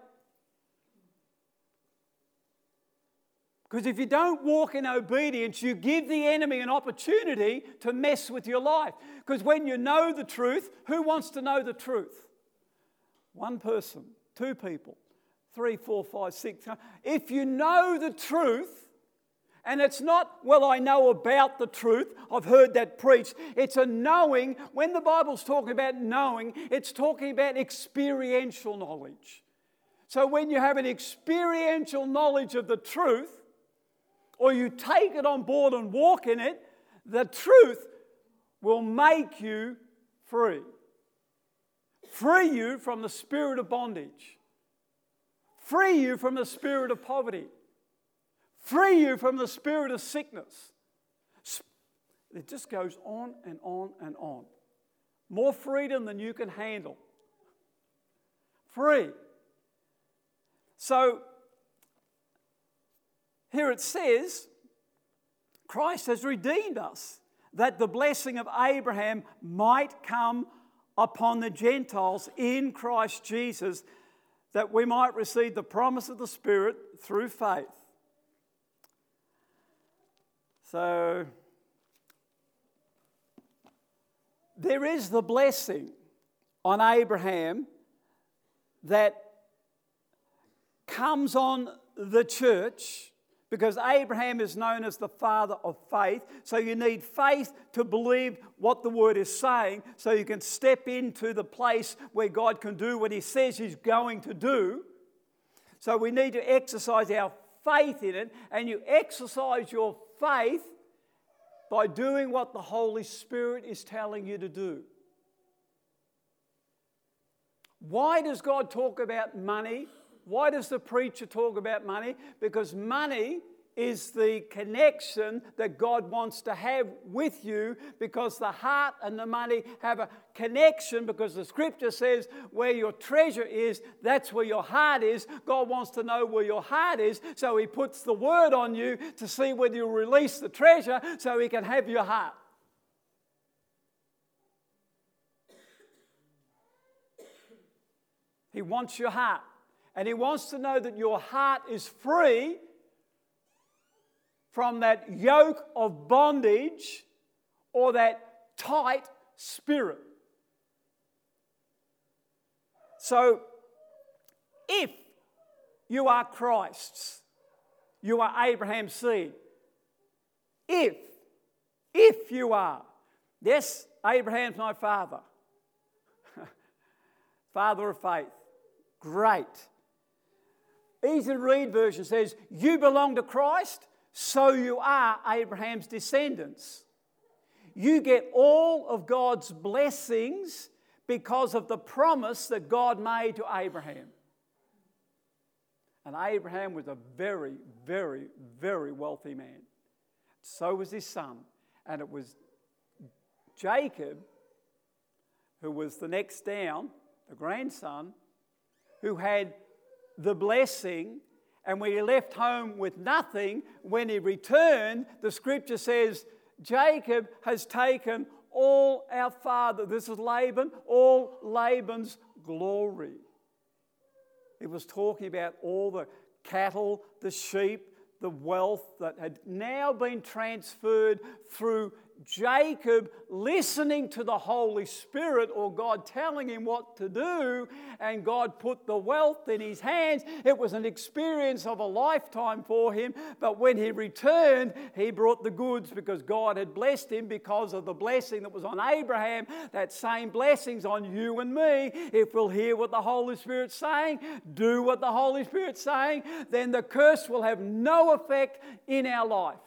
Speaker 1: Because if you don't walk in obedience, you give the enemy an opportunity to mess with your life. Because when you know the truth, who wants to know the truth? One person, two people, three, four, five, six. If you know the truth, and it's not, well, I know about the truth, I've heard that preached. It's a knowing. When the Bible's talking about knowing, it's talking about experiential knowledge. So when you have an experiential knowledge of the truth, or you take it on board and walk in it, the truth will make you free. Free you from the spirit of bondage. Free you from the spirit of poverty. Free you from the spirit of sickness. It just goes on and on and on. More freedom than you can handle. Free. So here it says, Christ has redeemed us, that the blessing of Abraham might come upon the Gentiles in Christ Jesus, that we might receive the promise of the Spirit through faith. So, there is the blessing on Abraham that comes on the church because Abraham is known as the father of faith. So you need faith to believe what the word is saying so you can step into the place where God can do what he says he's going to do. So we need to exercise our faith in it, and you exercise your faith by doing what the Holy Spirit is telling you to do. Why does God talk about money? Why does the preacher talk about money? Because money is the connection that God wants to have with you because the heart and the money have a connection because the scripture says where your treasure is, that's where your heart is. God wants to know where your heart is, so He puts the word on you to see whether you release the treasure so He can have your heart. He wants your heart. And he wants to know that your heart is free from that yoke of bondage or that tight spirit. So, if you are Christ's, you are Abraham's seed. If, if you are, yes, Abraham's my father, [LAUGHS] father of faith, great. Easy to read version says, You belong to Christ, so you are Abraham's descendants. You get all of God's blessings because of the promise that God made to Abraham. And Abraham was a very, very, very wealthy man. So was his son. And it was Jacob, who was the next down, the grandson, who had the blessing And when he left home with nothing, when he returned, the scripture says, Jacob has taken all our father, this is Laban, all Laban's glory. It was talking about all the cattle, the sheep, the wealth that had now been transferred through Jacob listening to the Holy Spirit or God telling him what to do, and God put the wealth in his hands. It was an experience of a lifetime for him. But when he returned, he brought the goods because God had blessed him because of the blessing that was on Abraham. That same blessing's on you and me. If we'll hear what the Holy Spirit's saying, do what the Holy Spirit's saying, then the curse will have no effect in our life.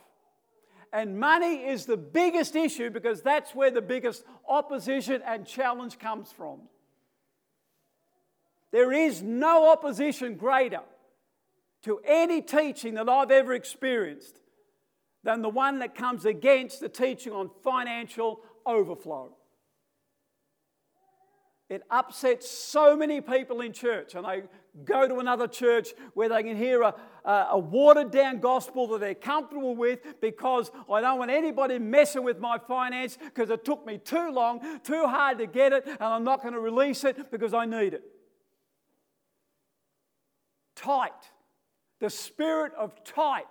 Speaker 1: And money is the biggest issue because that's where the biggest opposition and challenge comes from. There is no opposition greater to any teaching that I've ever experienced than the one that comes against the teaching on financial overflow. It upsets so many people in church, and they go to another church where they can hear a, a watered down gospel that they're comfortable with because I don't want anybody messing with my finance because it took me too long, too hard to get it, and I'm not going to release it because I need it. Tight. The spirit of tight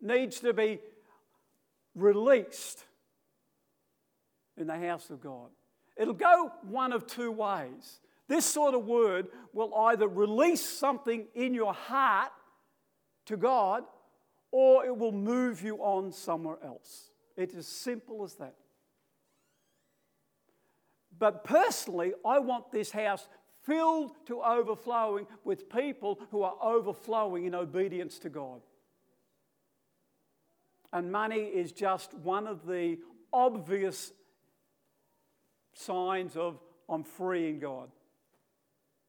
Speaker 1: needs to be released in the house of God. It'll go one of two ways. This sort of word will either release something in your heart to God or it will move you on somewhere else. It's as simple as that. But personally, I want this house filled to overflowing with people who are overflowing in obedience to God. And money is just one of the obvious signs of I'm free in God.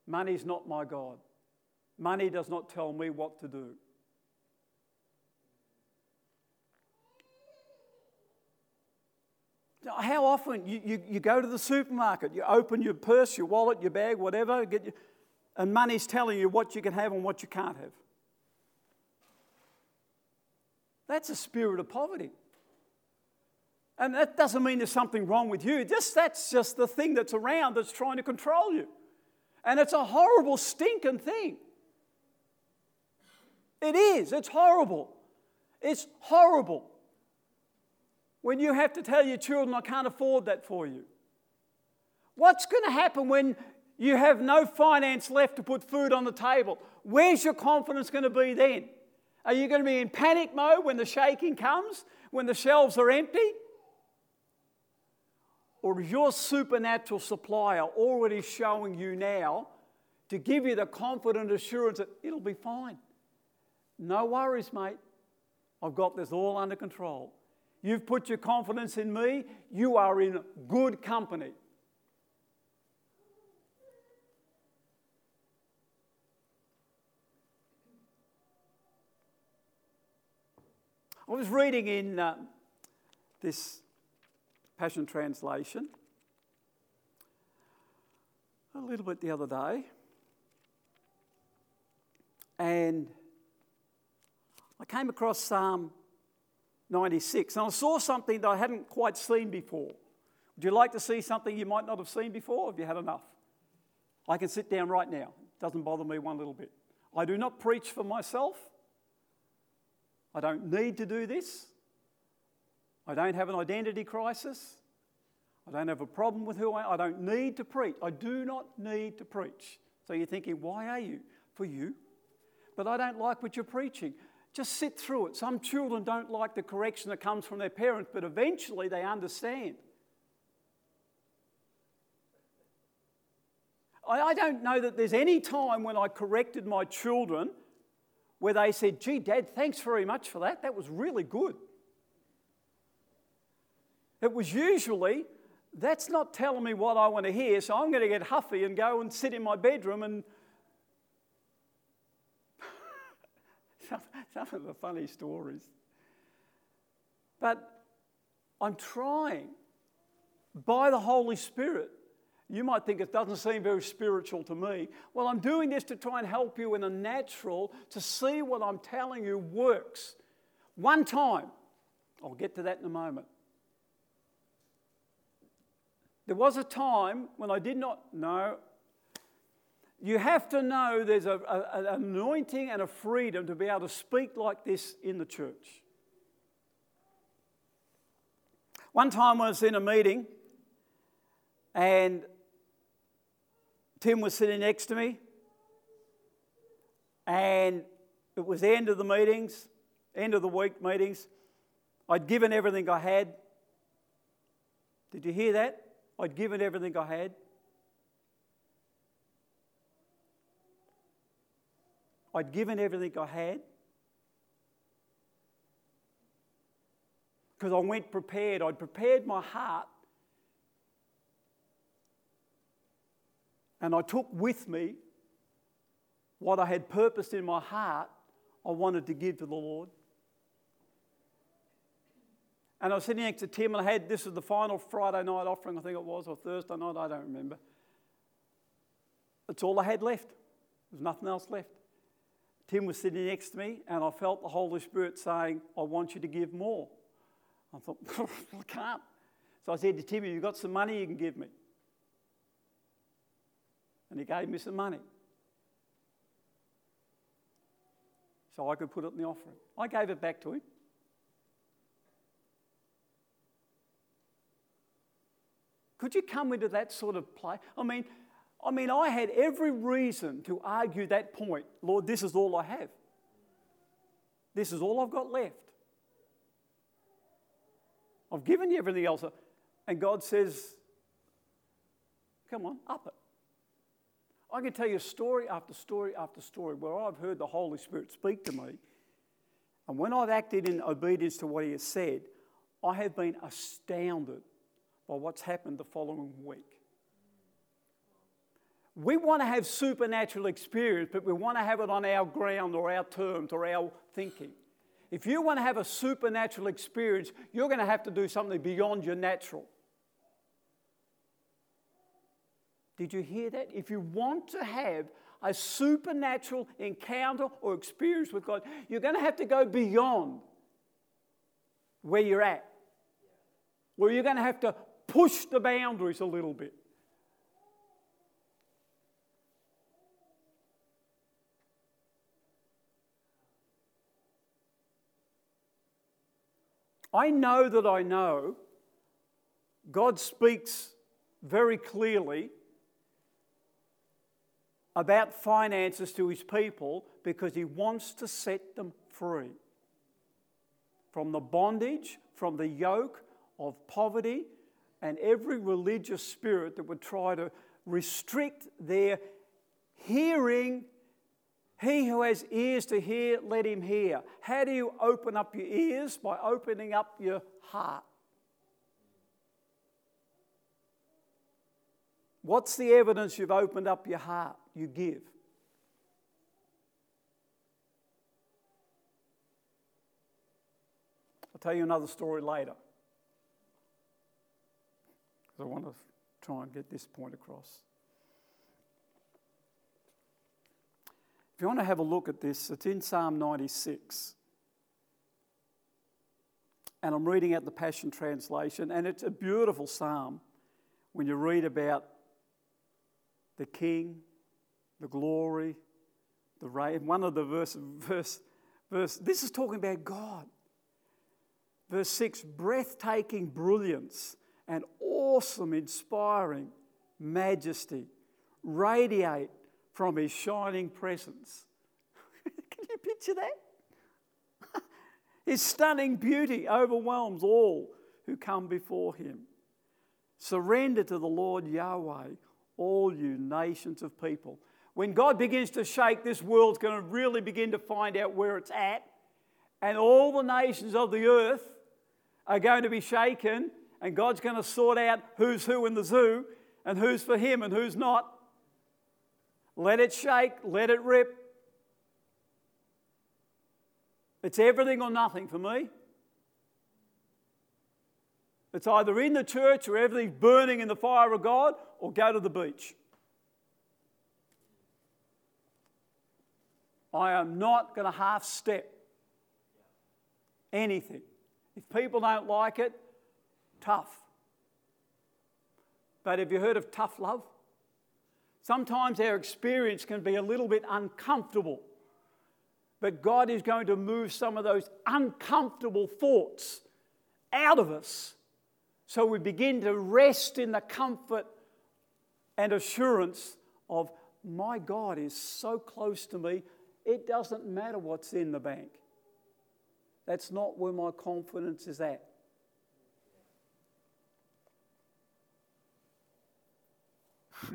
Speaker 1: Money's not my God. Money does not tell me what to do. How often you, you, you, go to the supermarket, you open your purse, your wallet, your bag, whatever, your, and money's telling you what you can have and what you can't have. That's a spirit of poverty. And that doesn't mean there's something wrong with you. Just that's just the thing that's around that's trying to control you. And it's a horrible, stinking thing. It is. It's horrible. It's horrible. When you have to tell your children, I can't afford that for you. What's going to happen when you have no finance left to put food on the table? Where's your confidence going to be then? Are you going to be in panic mode when the shaking comes, when the shelves are empty? Or is your supernatural supplier already showing you now to give you the confident assurance that it'll be fine? No worries, mate. I've got this all under control. You've put your confidence in me, you are in good company. I was reading in uh, this Passion Translation a little bit the other day. And I came across Psalm 96 and I saw something that I hadn't quite seen before. Would you like to see something you might not have seen before? Have you had enough? I can sit down right now. It doesn't bother me one little bit. I do not preach for myself. I don't need to do this. I don't have an identity crisis. I don't have a problem with who I am. I don't need to preach. I do not need to preach. So you're thinking, why are you? For you. But I don't like what you're preaching. Just sit through it. Some children don't like the correction that comes from their parents, but eventually they understand. I, don't know that there's any time when I corrected my children where they said, gee, Dad, thanks very much for that. That was really good. It was usually, that's not telling me what I want to hear, so I'm going to get huffy and go and sit in my bedroom and. [LAUGHS] some, of the funny stories. But I'm trying by the Holy Spirit You might think it doesn't seem very spiritual to me. Well, I'm doing this to try and help you in the natural to see what I'm telling you works. One time, I'll get to that in a moment. There was a time when I did not know. You have to know there's a, a, an anointing and a freedom to be able to speak like this in the church. One time I was in a meeting and Tim was sitting next to me, and it was the end of the meetings, end of the week meetings. I'd given everything I had. Did you hear that? I'd given everything I had. I'd given everything I had. Because I went prepared. I'd prepared my heart And I took with me what I had purposed in my heart I wanted to give to the Lord. And I was sitting next to Tim, and I had this was the final Friday night offering, I think it was, or Thursday night, I don't remember. That's all I had left. There's nothing else left. Tim was sitting next to me, and I felt the Holy Spirit saying, I want you to give more. I thought, [LAUGHS] I can't. So I said to Tim, You've got some money you can give me and he gave me some money. So I could put it in the offering. I gave it back to him. Could you come into that sort of play? I mean, I mean, I had every reason to argue that point. Lord, this is all I have. This is all I've got left. I've given you everything else. And God says, Come on, up it. I can tell you story after story after story where I've heard the Holy Spirit speak to me. And when I've acted in obedience to what He has said, I have been astounded by what's happened the following week. We want to have supernatural experience, but we want to have it on our ground or our terms or our thinking. If you want to have a supernatural experience, you're going to have to do something beyond your natural. Did you hear that? If you want to have a supernatural encounter or experience with God, you're going to have to go beyond where you're at. Where you're going to have to push the boundaries a little bit. I know that I know God speaks very clearly about finances to his people because he wants to set them free from the bondage, from the yoke of poverty, and every religious spirit that would try to restrict their hearing. He who has ears to hear, let him hear. How do you open up your ears? By opening up your heart. What's the evidence you've opened up your heart? You give. I'll tell you another story later. Because I want to try and get this point across. If you want to have a look at this, it's in Psalm 96. And I'm reading out the Passion Translation, and it's a beautiful psalm when you read about the king, the glory, the. One of the verse, verse, verse, this is talking about God. Verse 6 breathtaking brilliance and awesome, inspiring majesty radiate from his shining presence. [LAUGHS] Can you picture that? [LAUGHS] his stunning beauty overwhelms all who come before him. Surrender to the Lord Yahweh all you nations of people. When God begins to shake, this world's going to really begin to find out where it's at. And all the nations of the earth are going to be shaken, and God's going to sort out who's who in the zoo and who's for Him and who's not. Let it shake, let it rip. It's everything or nothing for me. It's either in the church or everything's burning in the fire of God or go to the beach. I am not going to half step anything. If people don't like it, tough. But have you heard of tough love? Sometimes our experience can be a little bit uncomfortable. But God is going to move some of those uncomfortable thoughts out of us so we begin to rest in the comfort and assurance of my God is so close to me, it doesn't matter what's in the bank. That's not where my confidence is at. [LAUGHS]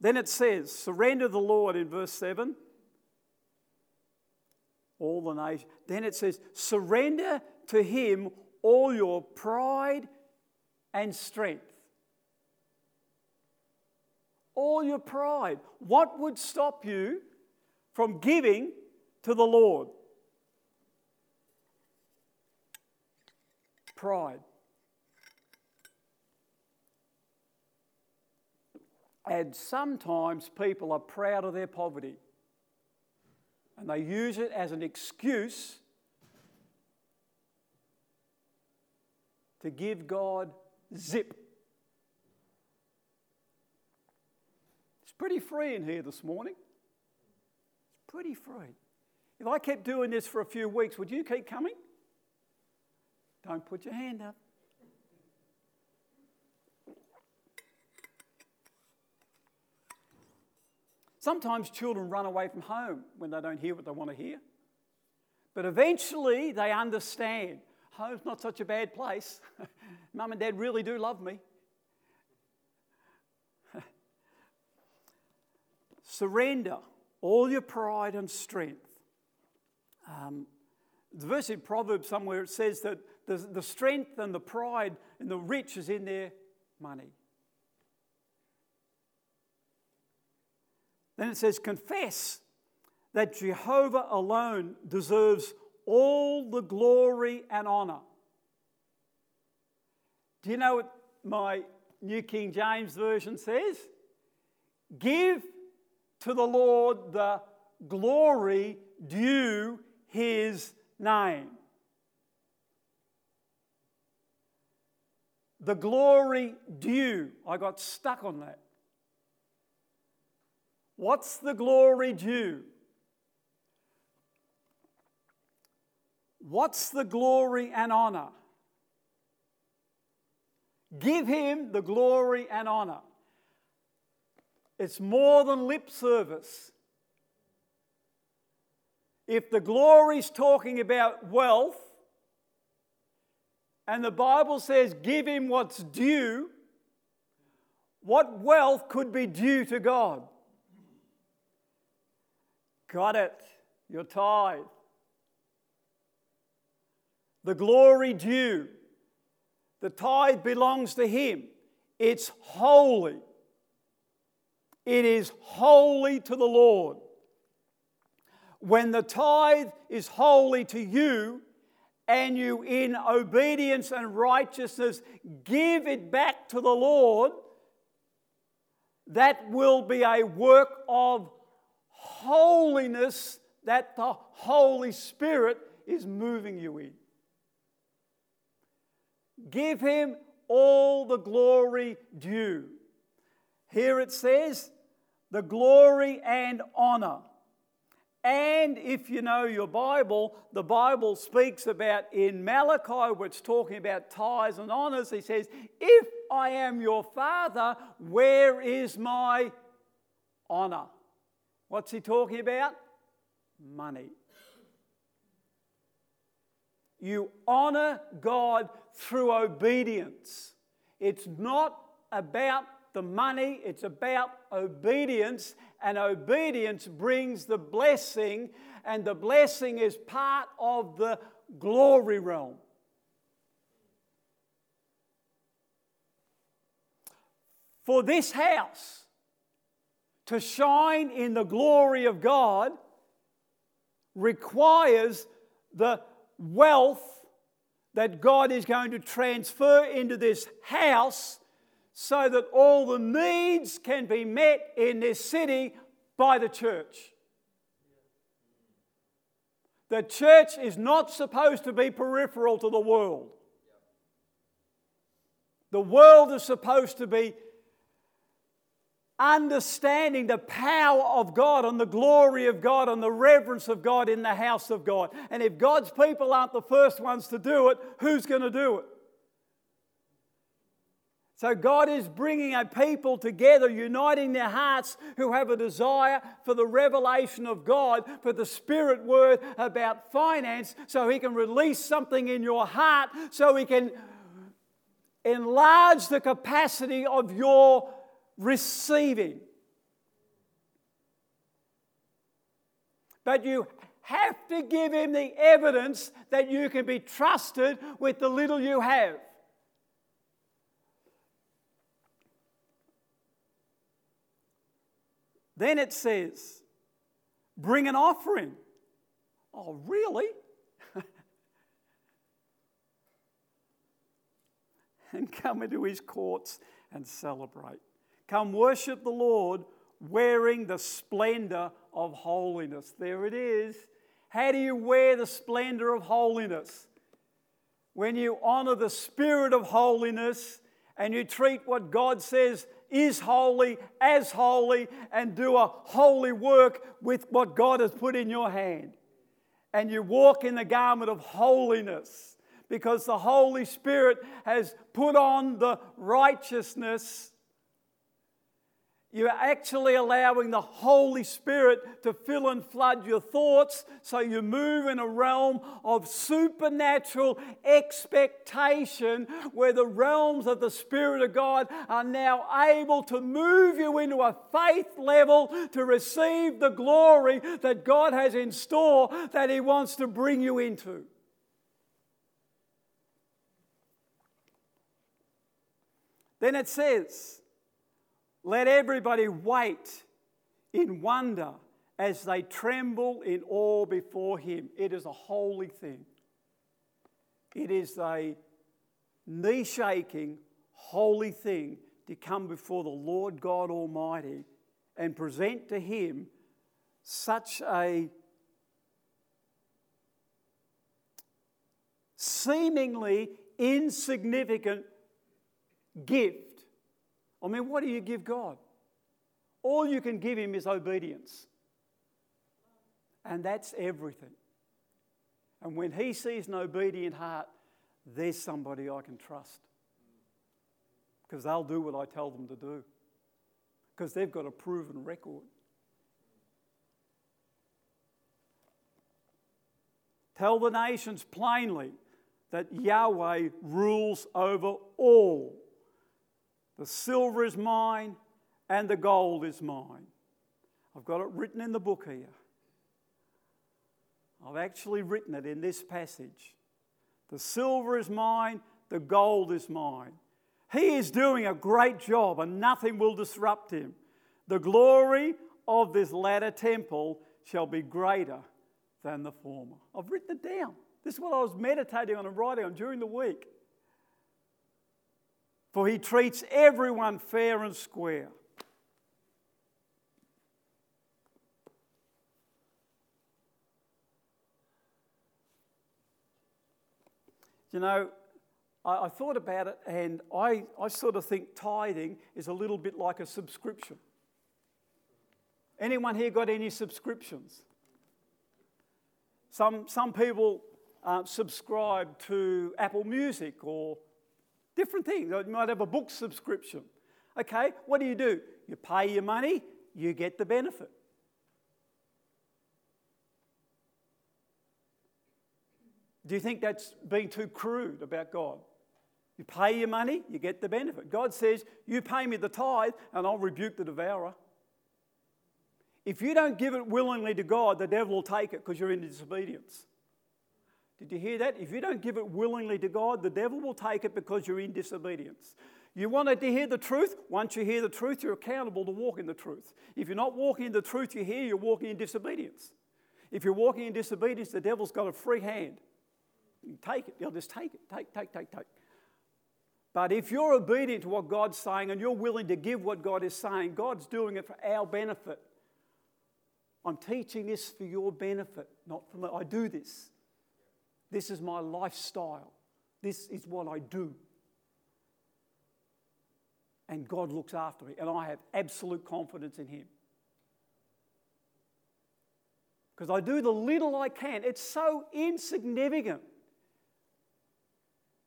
Speaker 1: then it says, surrender the Lord in verse 7 all the nations. Then it says, surrender to him all your pride and strength. All your pride. What would stop you from giving to the Lord? Pride. And sometimes people are proud of their poverty and they use it as an excuse to give God zip. It's pretty free in here this morning. It's pretty free. If I kept doing this for a few weeks, would you keep coming? Don't put your hand up. Sometimes children run away from home when they don't hear what they want to hear. But eventually they understand home's not such a bad place. [LAUGHS] Mum and dad really do love me. [LAUGHS] Surrender all your pride and strength. Um, the verse in Proverbs somewhere it says that the, the strength and the pride and the rich is in their money. Then it says, Confess that Jehovah alone deserves all the glory and honor. Do you know what my New King James Version says? Give to the Lord the glory due his name. The glory due. I got stuck on that. What's the glory due? What's the glory and honor? Give him the glory and honor. It's more than lip service. If the glory's talking about wealth, and the Bible says, give him what's due, what wealth could be due to God? Got it. Your tithe. The glory due. The tithe belongs to Him. It's holy. It is holy to the Lord. When the tithe is holy to you, and you, in obedience and righteousness, give it back to the Lord, that will be a work of holiness that the Holy Spirit is moving you in. Give Him all the glory due. Here it says, the glory and honor. And if you know your Bible, the Bible speaks about in Malachi, it's talking about tithes and honors, he says, If I am your father, where is my honor? What's he talking about? Money. You honor God through obedience. It's not about the money, it's about obedience, and obedience brings the blessing, and the blessing is part of the glory realm. For this house, to shine in the glory of God requires the wealth that God is going to transfer into this house so that all the needs can be met in this city by the church. The church is not supposed to be peripheral to the world. The world is supposed to be understanding the power of God and the glory of God and the reverence of God in the house of God. And if God's people aren't the first ones to do it, who's going to do it? So God is bringing a people together, uniting their hearts who have a desire for the revelation of God, for the Spirit word about finance, so He can release something in your heart, so He can enlarge the capacity of your receiving. But you have to give Him the evidence that you can be trusted with the little you have. Then it says, bring an offering. Oh, really? [LAUGHS] and come into his courts and celebrate. Come worship the Lord wearing the splendor of holiness. There it is. How do you wear the splendor of holiness? When you honor the spirit of holiness and you treat what God says is holy, as holy, and do a holy work with what God has put in your hand. And you walk in the garment of holiness because the Holy Spirit has put on the righteousness you're actually allowing the Holy Spirit to fill and flood your thoughts so you move in a realm of supernatural expectation where the realms of the Spirit of God are now able to move you into a faith level to receive the glory that God has in store that He wants to bring you into. Then it says, let everybody wait in wonder as they tremble in awe before him. It is a holy thing. It is a knee shaking, holy thing to come before the Lord God Almighty and present to him such a seemingly insignificant gift I mean, what do you give God? All you can give Him is obedience. And that's everything. And when He sees an obedient heart, there's somebody I can trust. Because they'll do what I tell them to do. Because they've got a proven record. Tell the nations plainly that Yahweh rules over all the silver is mine and the gold is mine. I've got it written in the book here. I've actually written it in this passage. The silver is mine, the gold is mine. He is doing a great job and nothing will disrupt him. The glory of this latter temple shall be greater than the former. I've written it down. This is what I was meditating on and writing on during the week for he treats everyone fair and square. You know, I, I, thought about it and I, I sort of think tithing is a little bit like a subscription. Anyone here got any subscriptions? Some, some people uh, subscribe to Apple Music or Different things. You might have a book subscription. Okay, what do you do? You pay your money, you get the benefit. Do you think that's being too crude about God? You pay your money, you get the benefit. God says, You pay me the tithe, and I'll rebuke the devourer. If you don't give it willingly to God, the devil will take it because you're in disobedience. Did you hear that? If you don't give it willingly to God, the devil will take it because you're in disobedience. You wanted to hear the truth? Once you hear the truth, you're accountable to walk in the truth. If you're not walking in the truth you hear, you're walking in disobedience. If you're walking in disobedience, the devil's got a free hand. You take it, he'll just take it, take, take, take, take. But if you're obedient to what God's saying and you're willing to give what God is saying, God's doing it for our benefit. I'm teaching this for your benefit, not for me. I do this. This is my lifestyle. This is what I do. And God looks after me, and I have absolute confidence in Him. Because I do the little I can. It's so insignificant.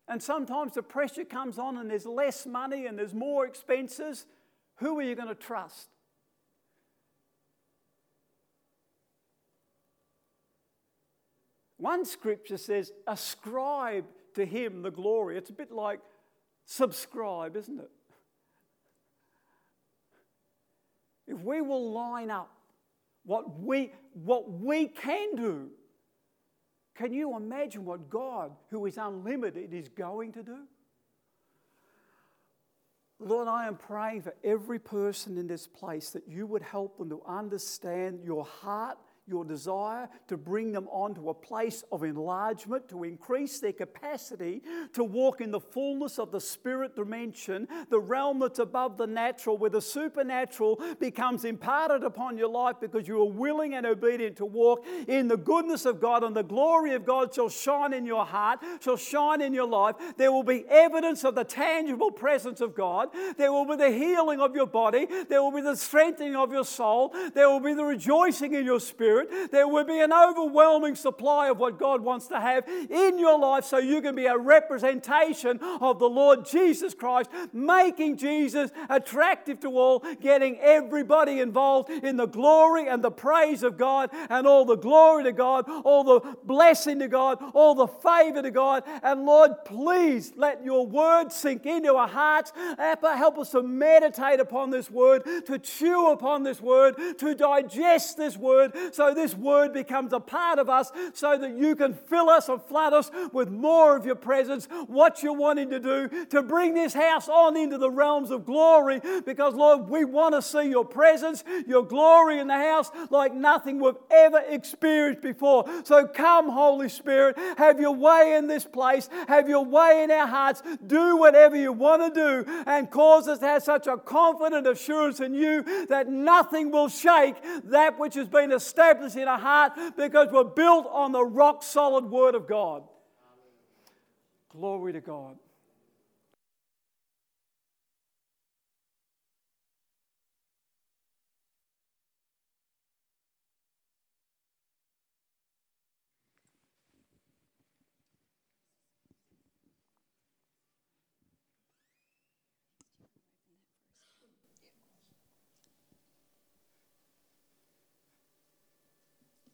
Speaker 1: And sometimes the pressure comes on, and there's less money and there's more expenses. Who are you going to trust? One scripture says, ascribe to him the glory. It's a bit like subscribe, isn't it? If we will line up what we, what we can do, can you imagine what God, who is unlimited, is going to do? Lord, I am praying for every person in this place that you would help them to understand your heart your desire to bring them onto a place of enlargement, to increase their capacity to walk in the fullness of the spirit dimension, the realm that's above the natural, where the supernatural becomes imparted upon your life because you are willing and obedient to walk in the goodness of God, and the glory of God shall shine in your heart, shall shine in your life. There will be evidence of the tangible presence of God. There will be the healing of your body. There will be the strengthening of your soul. There will be the rejoicing in your spirit. Spirit, there will be an overwhelming supply of what God wants to have in your life so you can be a representation of the Lord Jesus Christ, making Jesus attractive to all, getting everybody involved in the glory and the praise of God, and all the glory to God, all the blessing to God, all the favor to God. And Lord, please let your word sink into our hearts. Help us to meditate upon this word, to chew upon this word, to digest this word, so so this word becomes a part of us so that you can fill us and flood us with more of your presence, what you're wanting to do to bring this house on into the realms of glory. Because, Lord, we want to see your presence, your glory in the house like nothing we've ever experienced before. So come, Holy Spirit, have your way in this place, have your way in our hearts, do whatever you want to do, and cause us to have such a confident assurance in you that nothing will shake that which has been established in our heart because we're built on the rock solid Word of God. Glory to God.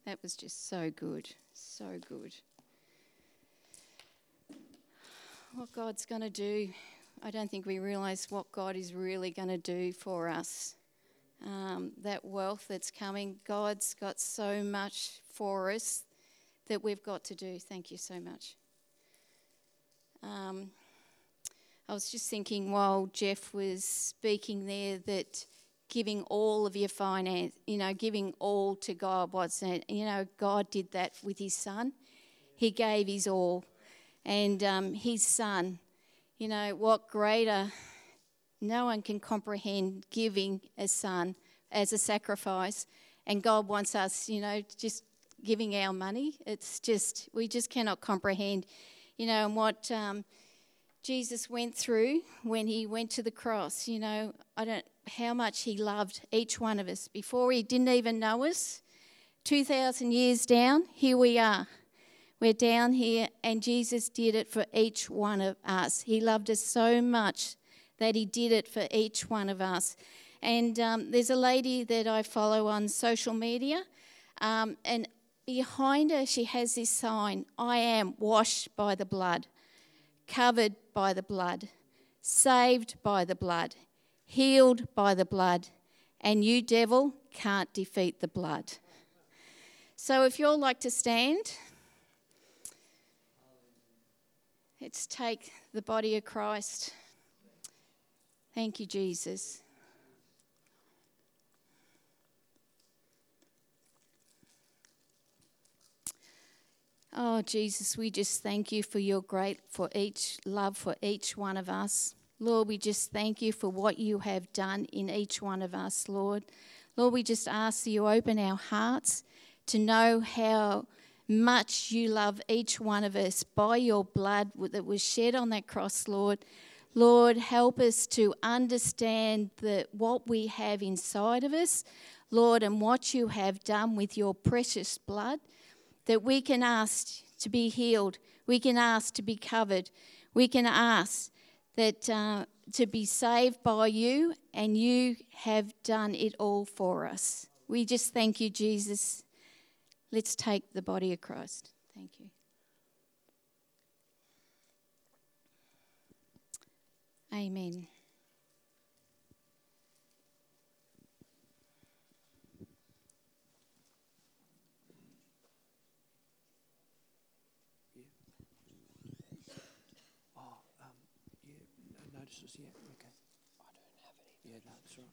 Speaker 2: That was just so good, so good. What God's going to do, I don't think we realise what God is really going to do for us. Um, that wealth that's coming, God's got so much for us that we've got to do. Thank you so much. Um, I was just thinking while Geoff was speaking there that giving all of your finance, you know, giving all to God. What's it? You know, God did that with His Son. He gave His all, and um, His Son. You know what greater? No one can comprehend giving a son as a sacrifice, and God wants us, you know, just giving our money. It's just we just cannot comprehend, you know, and what. Um, Jesus went through when he went to the cross. You know, I don't how much he loved each one of us before he didn't even know us. 2,000 years down, here we are. We're down here, and Jesus did it for each one of us. He loved us so much that he did it for each one of us. And um, there's a lady that I follow on social media, um, and behind her, she has this sign I am washed by the blood, covered by the blood, saved by the blood healed by the blood, and you, devil, can't defeat the blood. So if you'd like to stand, let's take the body of Christ. Thank you, Jesus. Oh, Jesus, we just thank you for your great, for each love for each one of us. Lord, we just thank you for what you have done in each one of us, Lord. Lord, we just ask that you open our hearts to know how much you love each one of us by your blood that was shed on that cross, Lord. Lord, help us to understand that what we have inside of us, Lord, and what you have done with your precious blood, that we can ask to be healed, we can ask to be covered, we can ask that uh, to be saved by you, and you have done it all for us. We just thank you, Jesus. Let's take the body of Christ. Thank you. Amen.
Speaker 3: Oh, um, yeah, no notices yet. Okay. I don't have any. Yeah, no, that's right.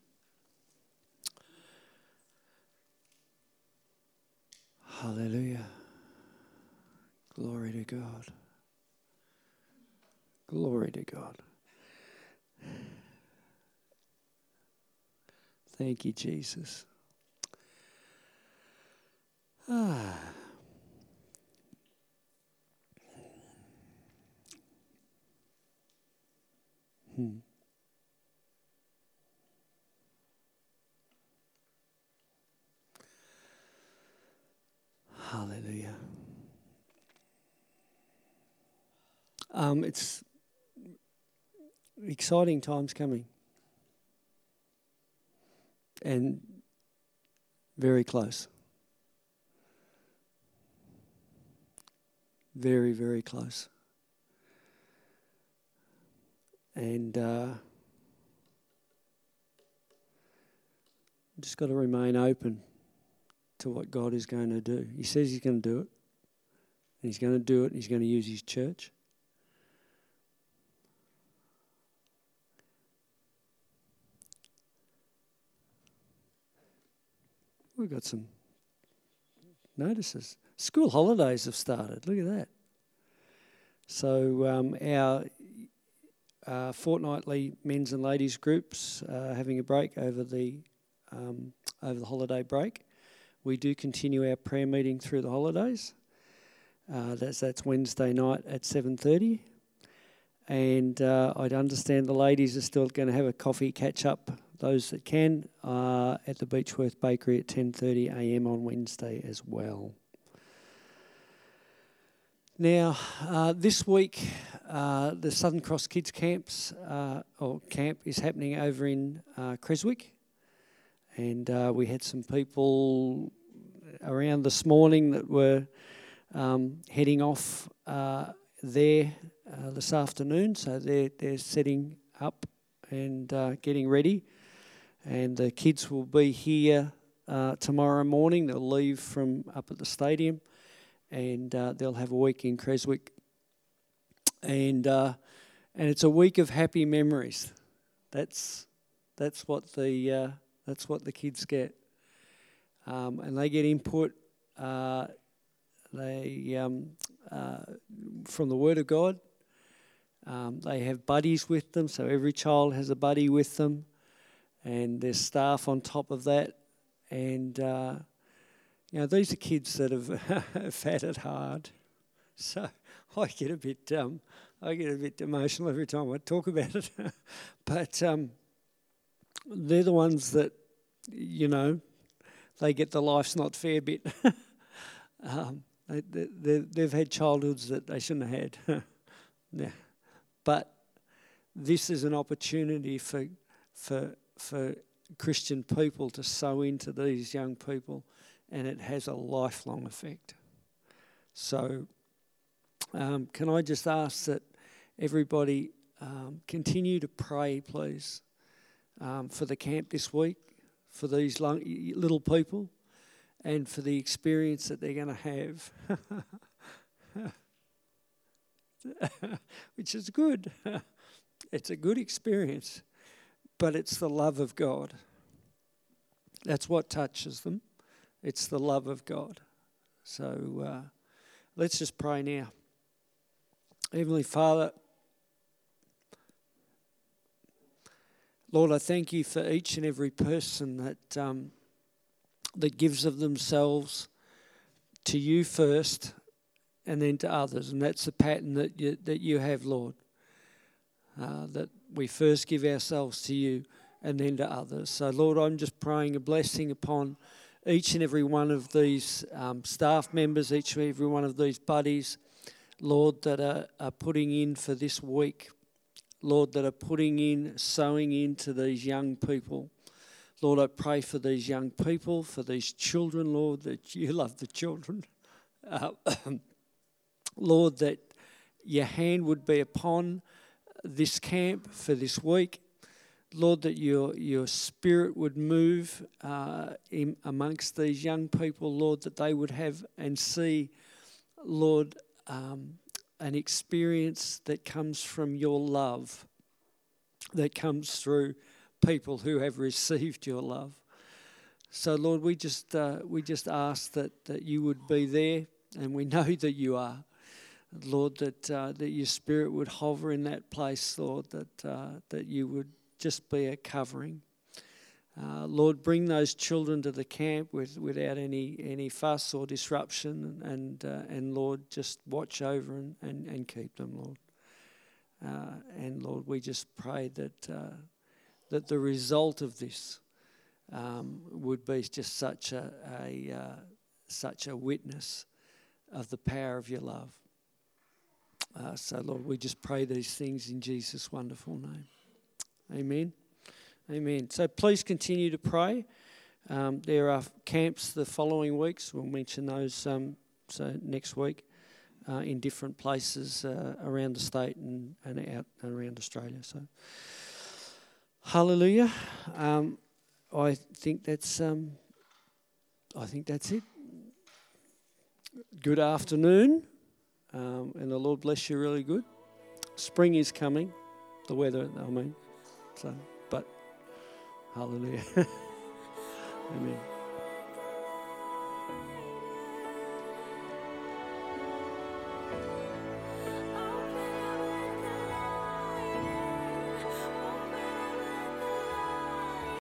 Speaker 3: Hallelujah. Glory to God. Glory to God. Thank you, Jesus. Ah. Hmm. Hallelujah. Um, it's exciting times coming. And very close. Very, very close. And uh, just got to remain open to what God is going to do. He says He's going to do it. And He's going to do it, and He's going to use His church. We've got some notices. School holidays have started. Look at that. So um, our uh, fortnightly men's and ladies groups uh, having a break over the um, over the holiday break. We do continue our prayer meeting through the holidays. Uh, that's that's Wednesday night at seven thirty, and uh, I understand the ladies are still going to have a coffee catch up those that can uh, at the Beechworth Bakery at 10:30 a.m. on Wednesday as well. Now, uh, this week, uh, the Southern Cross Kids Camps uh, or camp is happening over in uh, Creswick, and uh, we had some people around this morning that were um, heading off there this afternoon. So they're they're setting up and getting ready and the kids will be here uh, tomorrow morning. They'll leave from up at the stadium, and uh, they'll have a week in Creswick, and uh, and it's a week of happy memories. That's that's what the uh, that's what the kids get, um, and they get input. Uh, they um, uh, from the Word of God. Um, they have buddies with them, so every child has a buddy with them and there's staff on top of that. And, uh, you know, these are kids that have, [LAUGHS] had it hard. So [LAUGHS] I get a bit, um, I get a bit emotional every time I talk about it. [LAUGHS] but um, they're the ones that, you know, they get the life's not fair bit. [LAUGHS] um, they, they, they've had childhoods that they shouldn't have had. [LAUGHS] yeah. But this is an opportunity for, for for Christian people to sow into these young people, and it has a lifelong effect. So, um, can I just ask that everybody um, continue to pray, please, um, for the camp this week, for these little people, and for the experience that they're going to have. [LAUGHS] Which is good. [LAUGHS] it's a good experience but it's the love of God. That's what touches them. It's the love of God. So uh, Let's just pray now. Heavenly Father, Lord, I thank you for each and every person that um, that gives of themselves to you first, and then to others, and that's the pattern that you, that you have, Lord. Uh, that we first give ourselves to you, and then to others. So, Lord, I'm just praying a blessing upon each and every one of these um, staff members, each and every one of these buddies, Lord, that are, are putting in for this week. Lord, that are putting in, sowing into these young people. Lord, I pray for these young people, for these children, Lord, that you [LAUGHS] love the children. Uh, [CLEARS THROAT] Lord, that your hand would be upon this camp for this week. Lord, that your, your spirit would move uh, in, amongst these young people, Lord, that they would have and see, Lord, um, an experience that comes from your love, that comes through people who have received your love. So, Lord, we just uh, we just ask that, that you would be there, and we know that you are. Lord, that uh, that your Spirit would hover in that place, Lord, that uh, that you would just be a covering. Uh, Lord, bring those children to the camp with, without any, any fuss or disruption, and, uh, and Lord, just watch over and, and, and keep them, Lord. Uh, and Lord, we just pray that, uh, that the result of this um, would be just such a, a uh, such a witness of the power of your love. Uh, so, Lord, we just pray these things in Jesus' wonderful name. Amen. Amen. So please continue to pray. Um, there are camps the following weeks. We'll mention those um, so next week uh, in different places uh, around the state and, and out and around Australia. So, hallelujah. Um, I think that's um, I think that's it. Good afternoon, um, and the Lord bless you really good. Spring is coming. The weather, I mean. So, hallelujah. [LAUGHS] Amen.